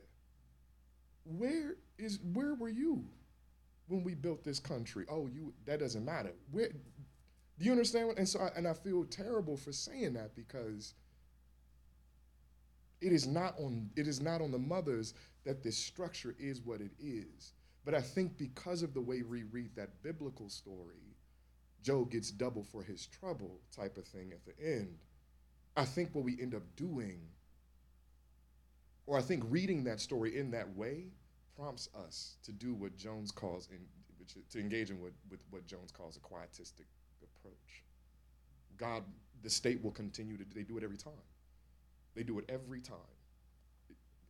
[SPEAKER 4] Where is where were you when we built this country? Oh, you that doesn't matter. Where do you understand what and so I, and I feel terrible for saying that because it is not on it is not on the mothers that this structure is what it is. But I think because of the way we read that biblical story, Job gets double for his trouble type of thing at the end. I think what we end up doing, or I think reading that story in that way, prompts us to do what Jones calls in, which, to engage in what, with what Jones calls a quietistic approach. God, the state will continue to. They do it every time. They do it every time.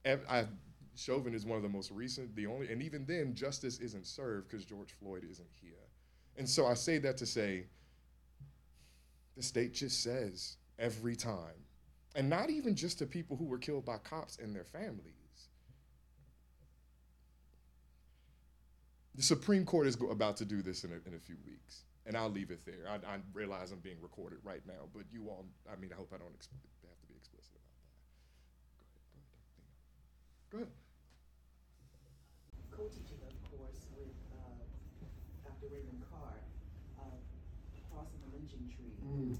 [SPEAKER 4] I, Chauvin is one of the most recent, the only, and even then, justice isn't served because George Floyd isn't here. And so I say that to say, the state just says every time, and not even just to people who were killed by cops and their families. The Supreme Court is go- about to do this in a, in a few weeks, and I'll leave it there. I, I realize I'm being recorded right now, but you all, I mean, I hope I don't expl- have to be explicit about that. Go ahead, go ahead, Dr. Dina. Go ahead.
[SPEAKER 5] co-teaching, of course, with uh, Dr. Raymond Carr, uh, Crossing the Lynching Tree, named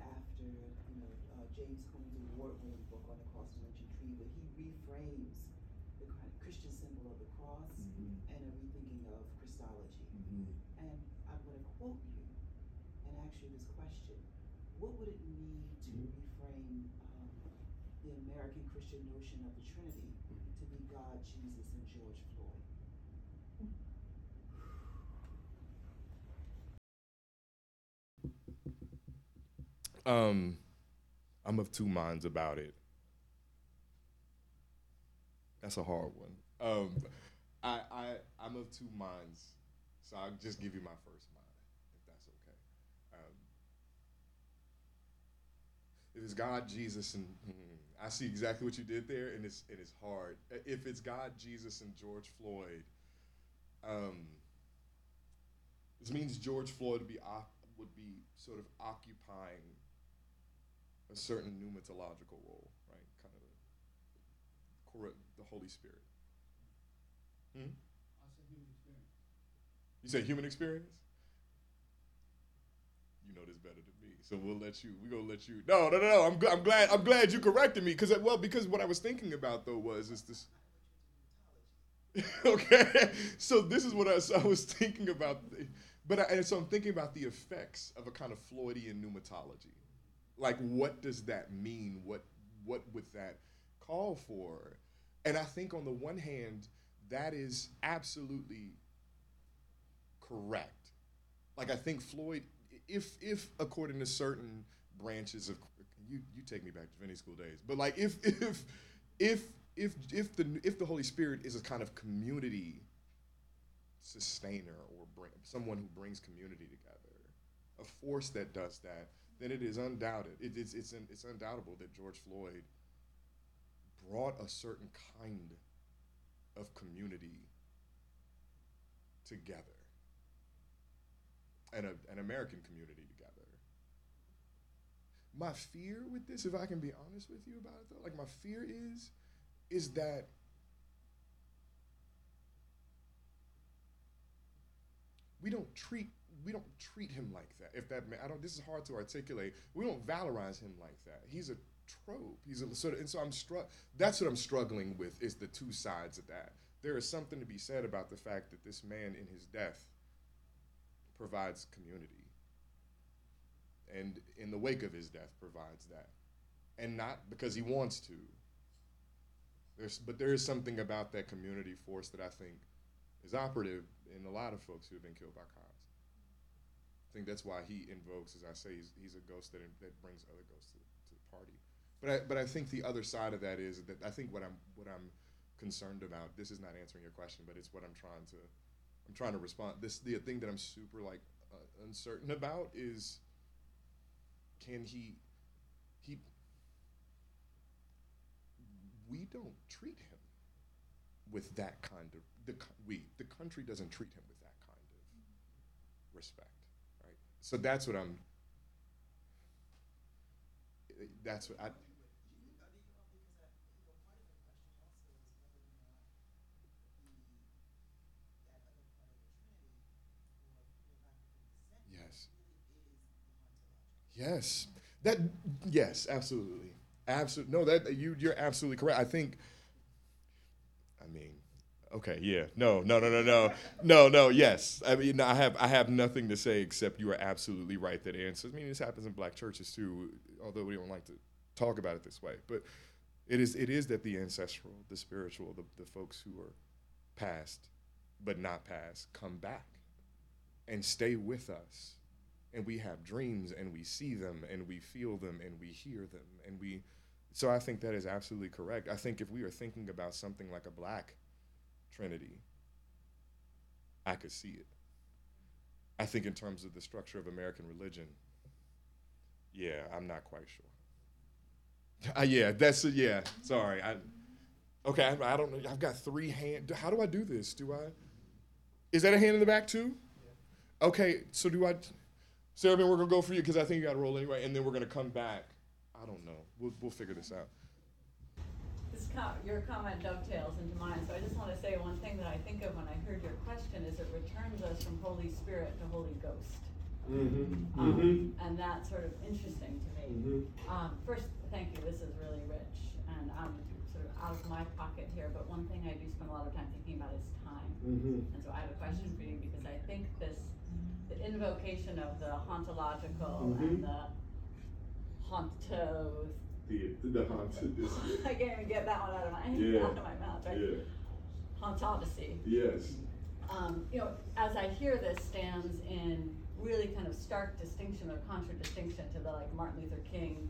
[SPEAKER 5] after, you know, uh, James Cone's award-winning book on the Cross the Lynching Tree, but he reframes the kind of Christian symbol of the cross and a rethinking of Christology. And I'm going to quote you and ask you this question. What would it mean to reframe um, the American Christian notion of the Trinity to be God, Jesus, and George Floyd?
[SPEAKER 4] Um, I'm of two minds about it. That's a hard one. Um, I, I, I'm of two minds, so I'll just give you my first mind, if that's okay. Um, if it's God, Jesus, and mm, I see exactly what you did there, and it's and it is hard. If it's God, Jesus, and George Floyd, um, this means George Floyd would be op- would be sort of occupying a certain pneumatological role, right? Kind of a, the Holy Spirit. Hmm? You say human experience? You know this better than me, so we'll let you. We're gonna let you. No, no, no, no. I'm, I'm glad. I'm glad you corrected me because uh, well, because what I was thinking about though was is this. okay, so this is what I, so I was thinking about, but I, and so I'm thinking about the effects of a kind of Floydian pneumatology. Like, what does that mean? What what would that call for? And I think on the one hand, that is absolutely correct. Like I think Floyd, if if according to certain branches of you you take me back to Vinny school days, but like if if if if if the if the Holy Spirit is a kind of community sustainer or bring, someone who brings community together, a force that does that, then it is undoubted. It, it's it's it's undoubtable that George Floyd brought a certain kind of community together and a, an American community together. My fear with this, if I can be honest with you about it though, like my fear is, is that we don't treat we don't treat him like that. If that I don't, this is hard to articulate. We don't valorize him like that. He's a trope. He's a sort of, and so I'm struck. That's what I'm struggling with is the two sides of that. There is something to be said about the fact that this man in his death provides community, and in the wake of his death provides that, and not because he wants to. There's, but there is something about that community force that I think is operative in a lot of folks who have been killed by cops. I think that's why he invokes, as I say, he's, he's a ghost that, that brings other ghosts to, to the party. But I, but I think the other side of that is that I think what I'm what I'm concerned about. This is not answering your question, but it's what I'm trying to I'm trying to respond. This the thing that I'm super like uh, uncertain about is can he he we don't treat him with that kind of the we the country doesn't treat him with that kind of respect, right? So that's what I'm that's what I. Yes. Yes. That yes, absolutely. Absolutely. No, that you you're absolutely correct. I think I mean, okay, yeah. No, no, no, no, no. No, no, yes. I mean, I have I have nothing to say except you are absolutely right that answers. I mean, this happens in black churches too, although we don't like to talk about it this way. But it is it is that the ancestral, the spiritual, the, the folks who are past but not past come back and stay with us and we have dreams and we see them and we feel them and we hear them and we so i think that is absolutely correct. I think if we are thinking about something like a black trinity i could see it. I think in terms of the structure of american religion yeah i'm not quite sure. Uh, yeah that's yeah sorry i okay I, I don't know i've got three hands how do i do this? Do i is that a hand in the back too? Okay so do i Sarah, we're gonna go for you because I think you got to roll anyway, and then we're gonna come back. I don't know. We'll we'll figure this out.
[SPEAKER 6] This com- your comment dovetails into mine, so I just want to say one thing that I think of when I heard your question is it returns us from Holy Spirit to Holy Ghost.
[SPEAKER 4] Mm-hmm.
[SPEAKER 6] Um, And that's sort of interesting to me. Um, first, thank you, this is really rich, and I'm sort of out of my pocket here, but one thing I do spend a lot of time thinking about is time.
[SPEAKER 4] Mm-hmm.
[SPEAKER 6] And so I have a question for you, because I think this, the invocation of the hauntological and the haunto,
[SPEAKER 4] The the haunted.
[SPEAKER 6] I can't even get that one out of my,
[SPEAKER 4] Yeah.
[SPEAKER 6] out of my mouth, right? Hauntodicy.
[SPEAKER 4] Yes.
[SPEAKER 6] Um, you know, as I hear this stands in really kind of stark distinction or contradistinction to the like Martin Luther King,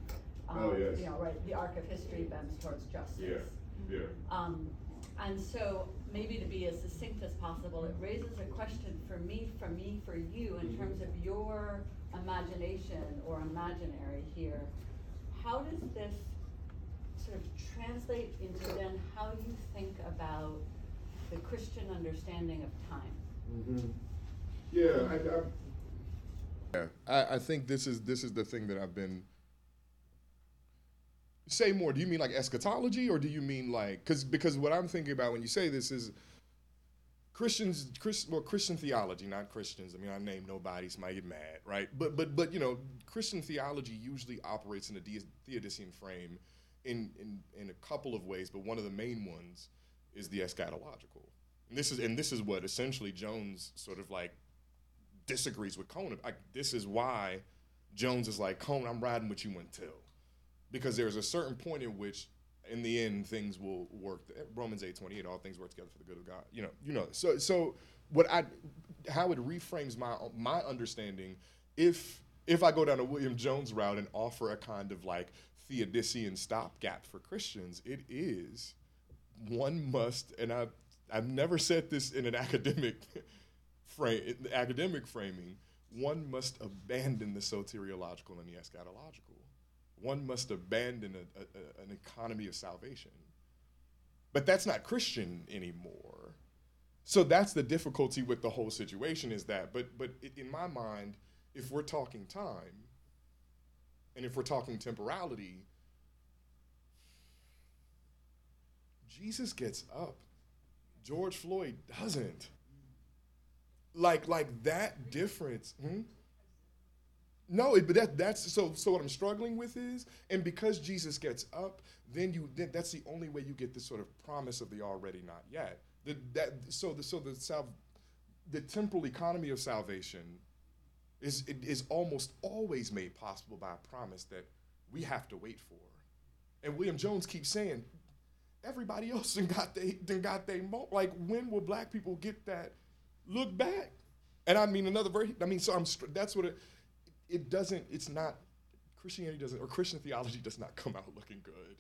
[SPEAKER 6] um,
[SPEAKER 4] Oh, yes.
[SPEAKER 6] you know, right, the arc of history bends towards justice.
[SPEAKER 4] Yeah.
[SPEAKER 6] Um, and so maybe to be as succinct as possible, it raises a question for me, for me, for you, in
[SPEAKER 4] Mhm.
[SPEAKER 6] terms of your imagination or imaginary here. How does this sort of translate into then how you think about the Christian understanding of time?
[SPEAKER 4] Mm-hmm. Yeah, I, I, yeah. I, I think this is this is the thing that I've been. Say more. Do you mean like eschatology, or do you mean like because because what I'm thinking about when you say this is Christians, Chris, well, Christian theology, not Christians. I mean, I name nobody, somebody get mad, right? But but but you know, Christian theology usually operates in a theodicean frame in, in in a couple of ways, but one of the main ones is the eschatological. And this is and this is what essentially Jones sort of like disagrees with Cone. Like this is why Jones is like Cone, I'm riding with you until because there's a certain point in which in the end things will work. Romans 8 28 all things work together for the good of god. You know you know. So so what i how it reframes my my understanding if if i go down a william jones route and offer a kind of like theodicean stopgap for christians it is one must and i i've never said this in an academic frame academic framing one must abandon the soteriological and the eschatological one must abandon a, a, an economy of salvation. But that's not Christian anymore. So that's the difficulty with the whole situation is that, but, but in my mind, if we're talking time and if we're talking temporality, Jesus gets up. George Floyd doesn't. Like, like that difference. Hmm? No, it, but that that's so. So what I'm struggling with is, and because Jesus gets up, then you then that's the only way you get this sort of promise of the already not yet. The, that so the so the sal, the temporal economy of salvation is is almost always made possible by a promise that we have to wait for. And William Jones keeps saying, everybody else then got they then got they mo- like when will black people get that look back? And I mean another verse. I mean so I'm that's what it it doesn't it's not christianity doesn't or christian theology does not come out looking good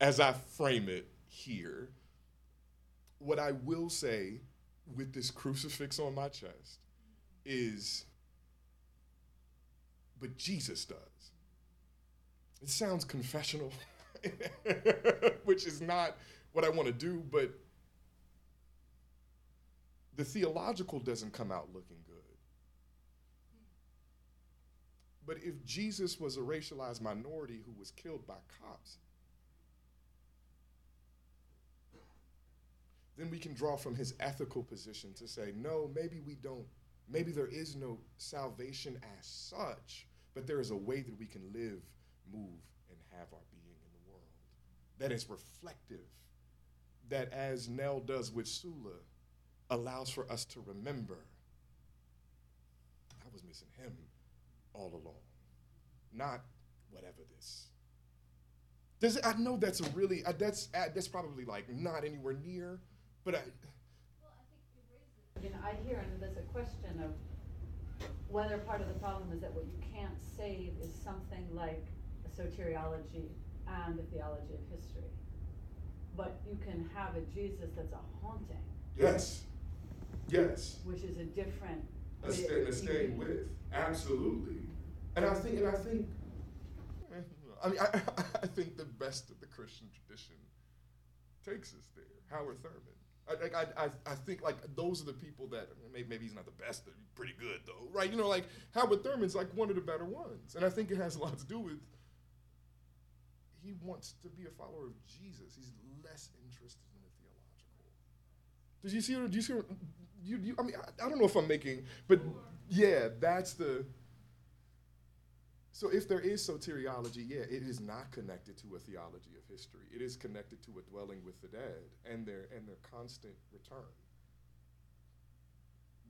[SPEAKER 4] as i frame it here. What i will say with this crucifix on my chest is but jesus does. It sounds confessional which is not what i want to do but the theological doesn't come out looking good But if Jesus was a racialized minority who was killed by cops, then we can draw from his ethical position to say, no, maybe we don't, maybe there is no salvation as such, but there is a way that we can live, move, and have our being in the world that is reflective, that as Nell does with Sula, allows for us to remember I was missing him all along, not whatever this. Does it, I know that's a really uh, that's uh, that's probably like not anywhere near, but I, Well, I think
[SPEAKER 6] you raised it. You know, I hear, and there's a question of whether part of the problem is that what you can't save is something like a soteriology and a theology of history. But you can have a Jesus that's a haunting,
[SPEAKER 4] yes, yes.
[SPEAKER 6] which is a different.
[SPEAKER 4] A stay, a staying with. Absolutely. And I think, and I think, I mean, I, I think the best of the Christian tradition takes us there. Howard Thurman. I, I, I, I think like those are the people that maybe, maybe he's not the best, but pretty good though, right? You know, like Howard Thurman's like one of the better ones, and I think it has a lot to do with he wants to be a follower of Jesus. He's less interested. Did you see? her? Do you see? You, you, I mean, I, I don't know if I'm making, but yeah, that's the. So if there is soteriology, yeah, it is not connected to a theology of history. It is connected to a dwelling with the dead and their and their constant return.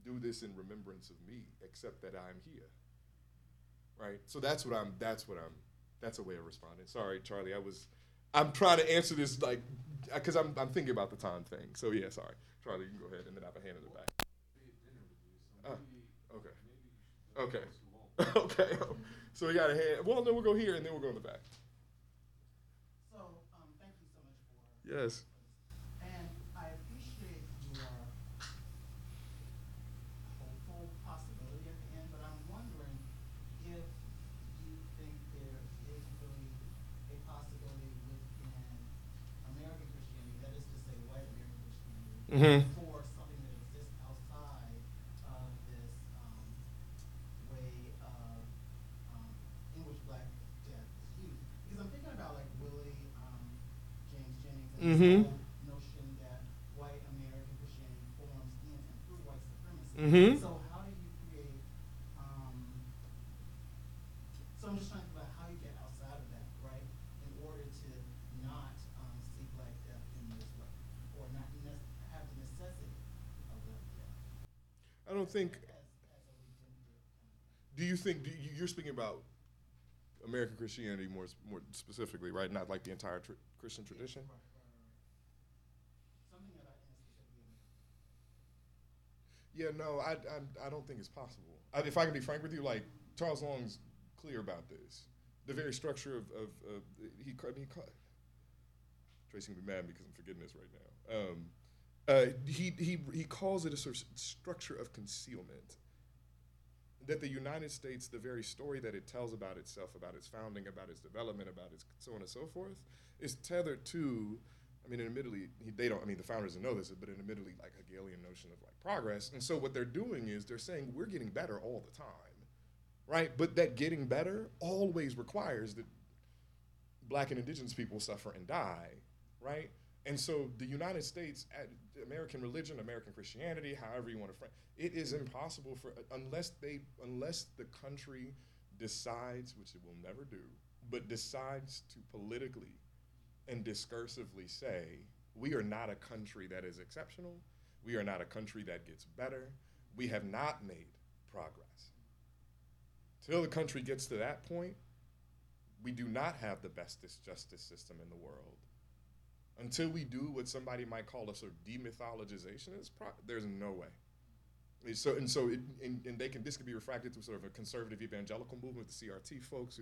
[SPEAKER 4] Do this in remembrance of me, except that I'm here. Right. So that's what I'm. That's what I'm. That's a way of responding. Sorry, Charlie. I was. I'm trying to answer this like, because I'm I'm thinking about the time thing. So yeah, sorry, Charlie. You can go ahead, and then I have a hand in the back. Ah, okay. Okay. okay. So we got a hand. Well, then we'll go here, and then we'll go in the back.
[SPEAKER 7] So, um, thank you so much for.
[SPEAKER 4] Yes.
[SPEAKER 7] And I appreciate your hopeful possibility at the end, but I'm wondering if you think there is really a possibility within American Christianity, that is to say, white American Christianity,
[SPEAKER 4] Mhm.
[SPEAKER 7] for something that exists outside of this um, way of um, in which Black death is used. Because I'm thinking about like Willie um, James Jennings and
[SPEAKER 4] Mhm.
[SPEAKER 7] this whole notion that white American Christianity forms in and through white supremacy.
[SPEAKER 4] Mhm.
[SPEAKER 7] So how do you create? Um, so I'm just trying to think about how you get outside of that, right? In order to not um, see Black death in this way, or not ne- have the necessity of Black death
[SPEAKER 4] I don't think. Do you think do you, you're speaking about American Christianity more more specifically, right? Not like the entire tr- Christian tradition. Yeah, no, I, I, I don't think it's possible. I, if I can be frank with you, like Charles Long's clear about this. The very structure of, of, of he, I mean, he Tracy can be mad because I'm forgetting this right now. Um, uh, he, he, he calls it a sort of structure of concealment. That the United States, the very story that it tells about itself, about its founding, about its development, about its so on and so forth, is tethered to I mean, admittedly, he, they don't. I mean, the founders don't know this, but admittedly like a Hegelian notion of like progress. And so what they're doing is they're saying we're getting better all the time, right? But that getting better always requires that black and indigenous people suffer and die, right? And so the United States, uh, American religion, American Christianity, however you want to frame, it is impossible for unless they unless the country decides, which it will never do, but decides to politically and discursively say, we are not a country that is exceptional. We are not a country that gets better. We have not made progress. Till the country gets to that point, we do not have the bestest justice system in the world. Until we do what somebody might call a sort of demythologization, pro- there's no way. And so and so, it, and, and they can this can be refracted through sort of a conservative evangelical movement, the CRT folks,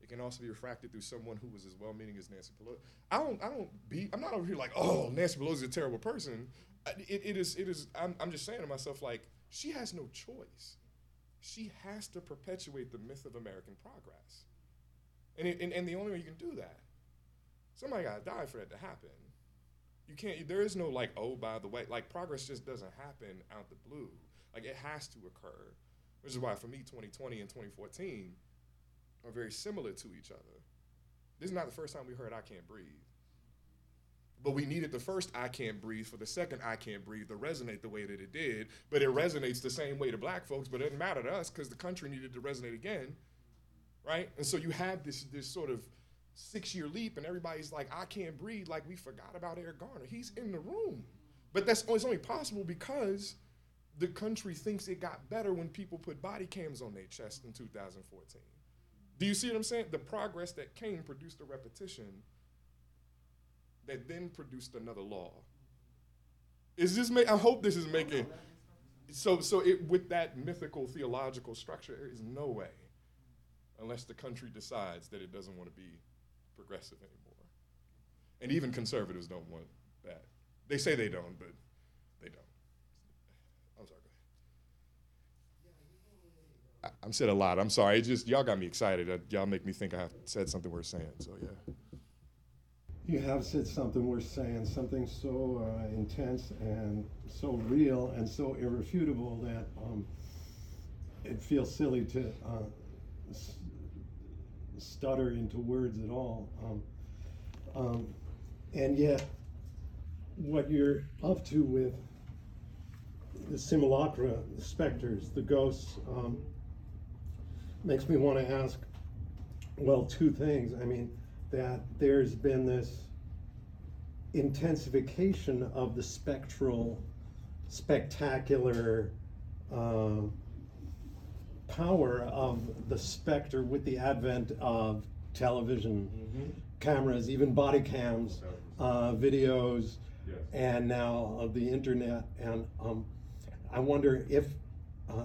[SPEAKER 4] it can also be refracted through someone who was as well-meaning as Nancy Pelosi. I don't, I don't be, I'm not over here like, oh, Nancy Pelosi is a terrible person. It, it is, it is. I'm, I'm just saying to myself like, she has no choice. She has to perpetuate the myth of American progress, and it, and, and the only way you can do that, somebody got to die for that to happen. You can't. There is no like, oh, by the way, like progress just doesn't happen out the blue. Like it has to occur, which is why for me, 2020 and 2014 are very similar to each other. This is not the first time we heard I can't breathe. But we needed the first I can't breathe for the second I can't breathe to resonate the way that it did. But it resonates the same way to black folks, but it didn't matter to us because the country needed to resonate again. Right? And so you have this this sort of six year leap, and everybody's like, I can't breathe, like we forgot about Eric Garner. He's in the room. But that's oh, it's only possible because the country thinks it got better when people put body cams on their chest in 2014. Do you see what I'm saying? The progress that came produced a repetition that then produced another law. Is this make? I hope this is making. So, so it with that mythical theological structure, there is no way, unless the country decides that it doesn't want to be progressive anymore, and even conservatives don't want that. They say they don't, but they don't. I'm sorry. I, I'm said a lot. I'm sorry. It just y'all got me excited. Uh, y'all make me think I said something worth saying. So yeah.
[SPEAKER 8] You have said something worth saying, something so uh, intense and so real and so irrefutable that um, it feels silly to uh, stutter into words at all. Um, um, and yet, what you're up to with the simulacra, the specters, the ghosts, um, makes me want to ask well, two things. I mean, that there's been this intensification of the spectral, spectacular uh, power of the specter with the advent of television cameras, even body cams, uh, videos, and now of the internet. And um, I wonder if, uh,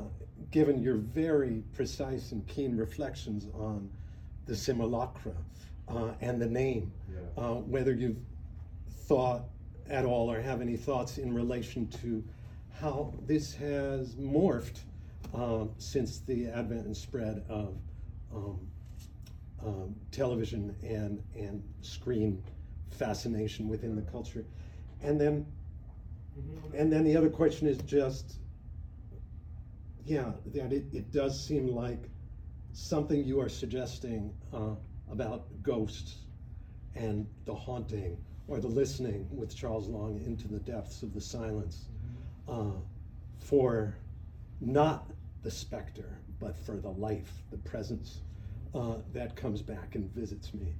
[SPEAKER 8] given your very precise and keen reflections on the simulacra uh, and the name, uh, whether you've thought at all or have any thoughts in relation to how this has morphed um, since the advent and spread of um, um, television and and screen fascination within the culture, and then and then the other question is just yeah that it, it does seem like something you are suggesting uh, about ghosts and the haunting or the listening with Charles Long into the depths of the silence uh, for not the specter, but for the life, the presence uh, that comes back and visits me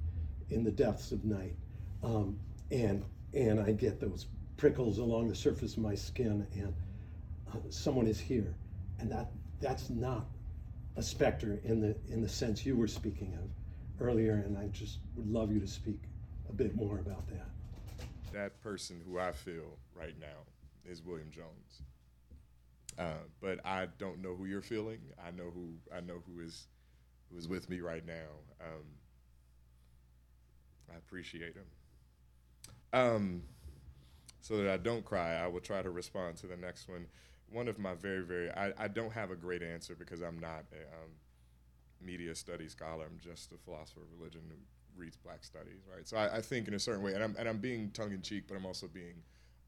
[SPEAKER 8] in the depths of night. Um, and, and I get those prickles along the surface of my skin, and uh, someone is here. And that, that's not a specter in the, in the sense you were speaking of earlier, and I just would love you to speak a bit more about that.
[SPEAKER 4] that person who I feel right now is William Jones. Uh, but I don't know who you're feeling. I know who I know who is who is with me right now. Um, I appreciate him. Um, so that I don't cry, I will try to respond to the next one. One of my very very I, I don't have a great answer because I'm not a um, media studies scholar. I'm just a philosopher of religion who reads black studies, right? So I, I think in a certain way, and I'm, and I'm being tongue in cheek, but I'm also being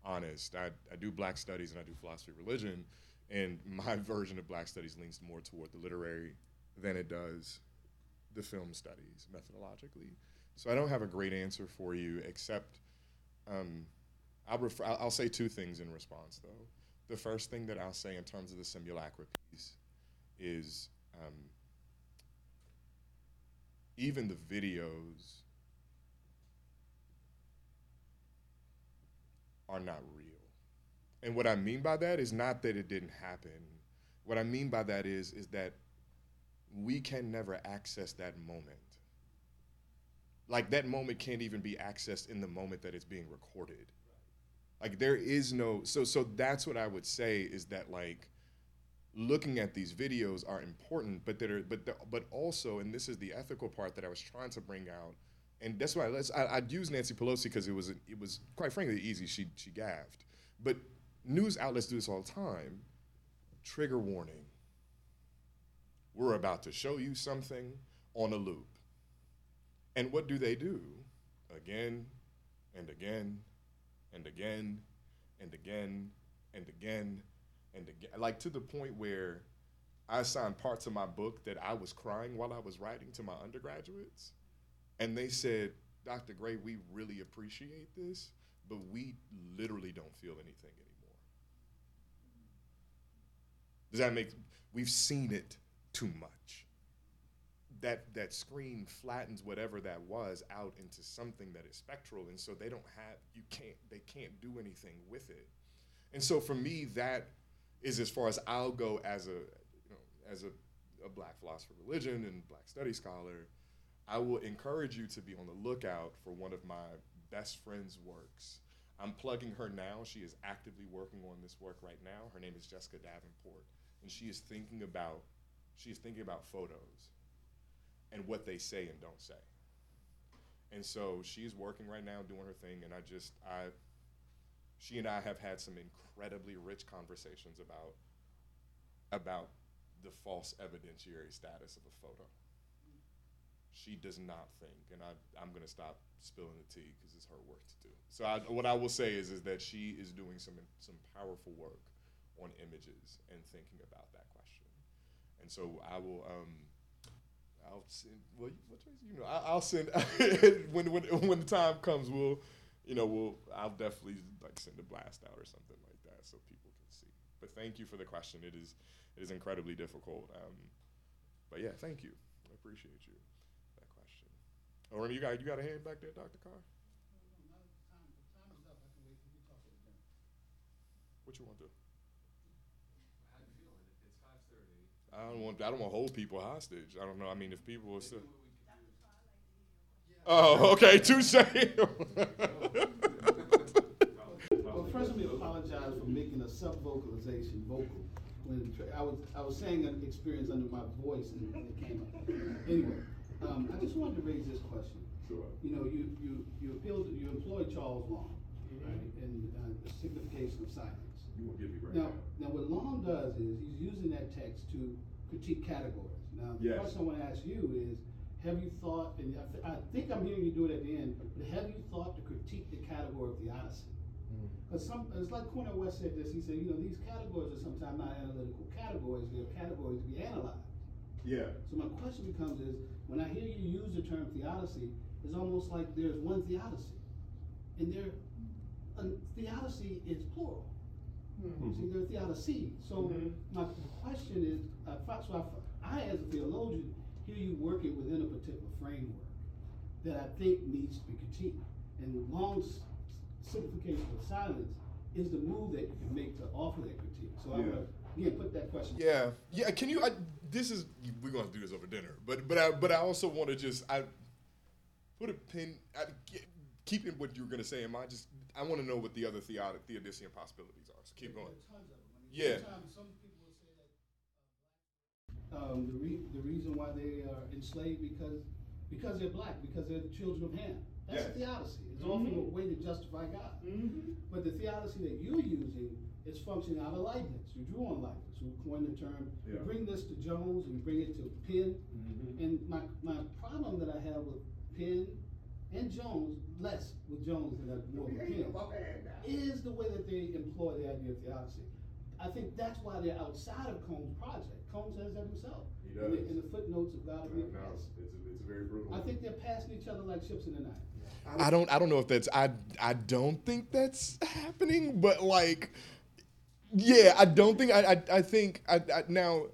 [SPEAKER 4] honest. I, I do black studies and I do philosophy of religion, and my version of black studies leans more toward the literary than it does the film studies methodologically. So I don't have a great answer for you, except um, I'll, refer, I'll, I'll say two things in response, though. The first thing that I'll say in terms of the simulacra piece is um, even the videos are not real. And what I mean by that is not that it didn't happen. What I mean by that is is that we can never access that moment. Like that moment can't even be accessed in the moment that it's being recorded. Like there is no so so that's what I would say is that like looking at these videos are important, but that are but the, but also, and this is the ethical part that I was trying to bring out, and that's why I, I'd use Nancy Pelosi because it was it was quite frankly easy. She she gaffed, but news outlets do this all the time. Trigger warning. We're about to show you something on a loop. And what do they do? Again and again and again and again and again and again, like to the point where I signed parts of my book that I was crying while I was writing to my undergraduates. And they said, Dr. Gray, we really appreciate this, but we literally don't feel anything anymore. Does that make we've seen it too much. That that screen flattens whatever that was out into something that is spectral, and so they don't have you can't they can't do anything with it. And so for me, that is as far as I'll go as a you know as a, a black philosopher of religion and black study scholar. I will encourage you to be on the lookout for one of my best friend's works. I'm plugging her now. She is actively working on this work right now. Her name is Jessica Davenport, and she is thinking about she is thinking about photos and what they say and don't say. And so she's working right now doing her thing, and I just I she and I have had some incredibly rich conversations about about the false evidentiary status of a photo. She does not think, and I, I'm going to stop spilling the tea because it's her work to do. So I, what I will say is, is that she is doing some some powerful work on images and thinking about that question. And so I will. Um, I'll send. Well, you, you know, I, I'll send when when when the time comes. We'll, you know, we'll. I'll definitely like send a blast out or something like that so people can see. But thank you for the question. It is it is incredibly difficult. Um, but yeah, thank you. I appreciate you. Oh, Remy, you got you got a hand back there, Dr. Carr? What you want to? I don't want. I don't want to hold people hostage. I don't know. I mean, if people are still. Oh, okay. Touche.
[SPEAKER 9] Well, first let me apologize for making a sub-vocalization vocal. When I was, I was saying an experience under my voice and it came up. Anyway, um, I just wanted to raise this question.
[SPEAKER 4] Sure.
[SPEAKER 9] You know, you, you, you appealed, you employed Charles Long, right, and, uh, the signification of silence.
[SPEAKER 4] You won't get me right
[SPEAKER 9] Now, now what Long does is, he's using that text to critique categories. Now, the
[SPEAKER 4] Yes.
[SPEAKER 9] question I wanna ask you is, have you thought, and I, th- I think I'm hearing you do it at the end, but have you thought to critique the category of theodicy? Because some, it's like Cornel West said this, he said, you know, these categories are sometimes not analytical categories, they're categories to be analyzed.
[SPEAKER 4] Yeah.
[SPEAKER 9] So my question becomes is, when I hear you use the term theodicy, it's almost like there's one theodicy. And there, a theodicy is plural. You see, there are theodicies. So
[SPEAKER 4] Mhm.
[SPEAKER 9] my question is, uh, so I, I as a theologian, hear you working within a particular framework that I think needs to be critiqued. And Long's signification of silence is the move that you can make to offer that critique. So I'm gonna, again, put that question.
[SPEAKER 4] Yeah, yeah. Can you? I, this is we're gonna do this over dinner, but but I but I also want to just I put a pin. I, keeping what you were gonna say in mind, just I want to know what the other theod- theodicean possibilities are. So keep going.
[SPEAKER 9] There are tons of them. I mean,
[SPEAKER 4] Yeah.
[SPEAKER 9] sometimes some people will say that um, the re- the reason why they are enslaved because because they're black, because they're the children of Ham. That's
[SPEAKER 4] Yes.
[SPEAKER 9] theodicy. It's often a way to justify God.
[SPEAKER 4] Mm-hmm.
[SPEAKER 9] But the theodicy that you're using is functioning out of Leibniz. You drew on Leibniz, who coined the term. You bring this to Jones and you bring it to Pinn.
[SPEAKER 4] Mhm.
[SPEAKER 9] And my, my problem that I have with Pinn and Jones, less with Jones than I more with Pinn, is the way that they employ the idea of theodicy. I think that's why they're outside of Cone's project. Cone says that himself.
[SPEAKER 4] He
[SPEAKER 9] In the, in the footnotes of God of the Oppressed.
[SPEAKER 4] it's a, it's a very brutal.
[SPEAKER 9] I think they're passing each other like ships in the night.
[SPEAKER 4] I don't I don't know if that's I I don't think that's happening, but like yeah, I don't think I I, I think I, I now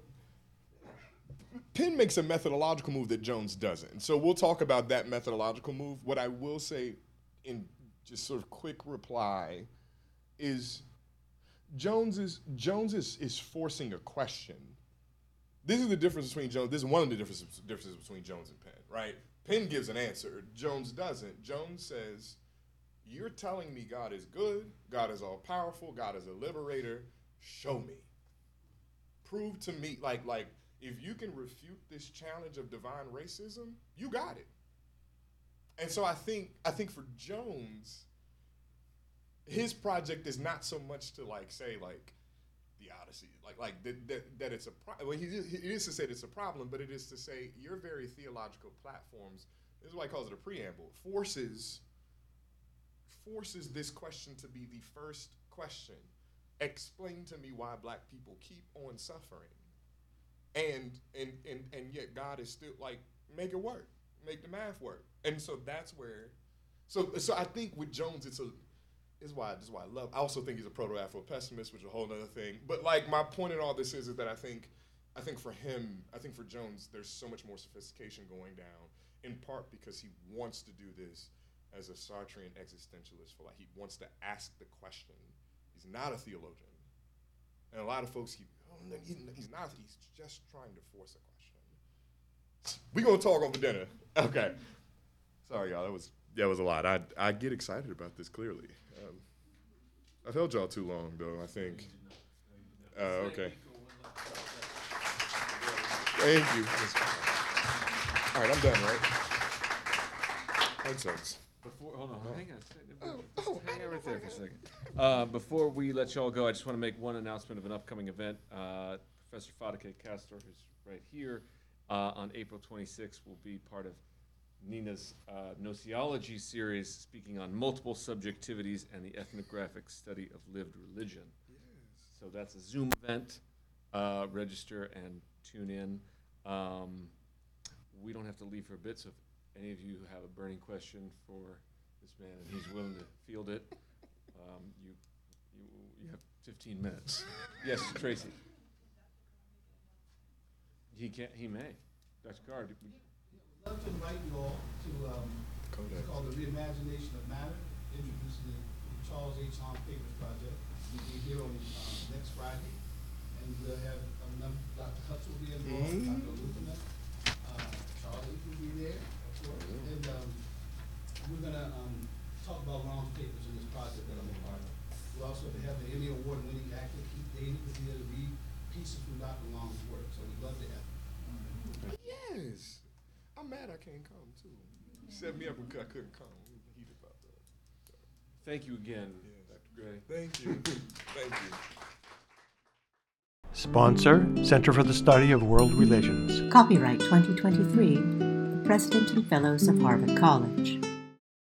[SPEAKER 4] Pinn makes a methodological move that Jones doesn't. So we'll talk about that methodological move. What I will say in just sort of quick reply is Jones is Jones is, is forcing a question. This is the difference between Jones. This is one of the differences, differences between Jones and Pinn, right? Pinn gives an answer. Jones doesn't. Jones says, "You're telling me God is good. God is all powerful. God is a liberator. Show me. Prove to me. Like like if you can refute this challenge of divine racism, you got it." And so I think I think for Jones, his project is not so much to like say like the Odyssey, like like that that, that it's a pro- well he, he is to say it's a problem, but it is to say your very theological platforms. This is why he calls it a preamble. Forces forces this question to be the first question. Explain to me why black people keep on suffering. and and and and yet God is still like make it work, make the math work, and so that's where. So so I think with Jones, it's a. Is why this is why I love. I also think he's a proto Afro pessimist, which is a whole other thing. But like my point in all this is, is that I think, I think for him, I think for Jones, there's so much more sophistication going down. In part because he wants to do this as a Sartrean existentialist. For like he wants to ask the question. He's not a theologian, and a lot of folks he, oh, no, he he's not. He's just trying to force a question. We gonna talk over dinner. Okay. Sorry, y'all. That was that was a lot. I I get excited about this clearly. Um, I've held y'all too long, though. I think. Uh, okay. Thank you. All right, I'm done. Right. That sucks.
[SPEAKER 3] Before, hold on, hang on. Just hang on right there for a second. Uh, before we let y'all go, I just want to make one announcement of an upcoming event. Uh, Professor Fadeke Castor, who's right here, uh, on April 26th, will be part of Nina's uh, Nociology series, speaking on multiple subjectivities and the ethnographic study of lived religion. So that's a Zoom event. Uh, register and tune in. Um, we don't have to leave for a bit, so if any of you have a burning question for this man and he's willing to field it, um, you, you, you have 15 minutes. Yes, Tracy. He can He may. Dr. Carr, did we-
[SPEAKER 9] I'd love to invite you all to, um, it's called the Reimagination of Matter, introducing the Charles H. Long Papers Project. We'll be here on, uh, next Friday, and we'll have, um, Dr. Hutz will be involved, Dr. Luther, uh, Charlie will be there, of course, and, um, we're gonna, um, talk about Long's papers in this project that I'm a part of. We also have the Emmy Award winning actor Keith David will be there to read pieces from Dr. Long's work, so we'd love to have him.
[SPEAKER 4] Yes. I'm mad I can't come too. You set me up because I couldn't come. We were heated about that.
[SPEAKER 3] thank you again,
[SPEAKER 4] Yes.
[SPEAKER 3] Dr. Gray.
[SPEAKER 4] Thank you. Thank you.
[SPEAKER 2] Sponsor Center for the Study of World Religions.
[SPEAKER 10] Copyright 2023, President and Fellows of Harvard College.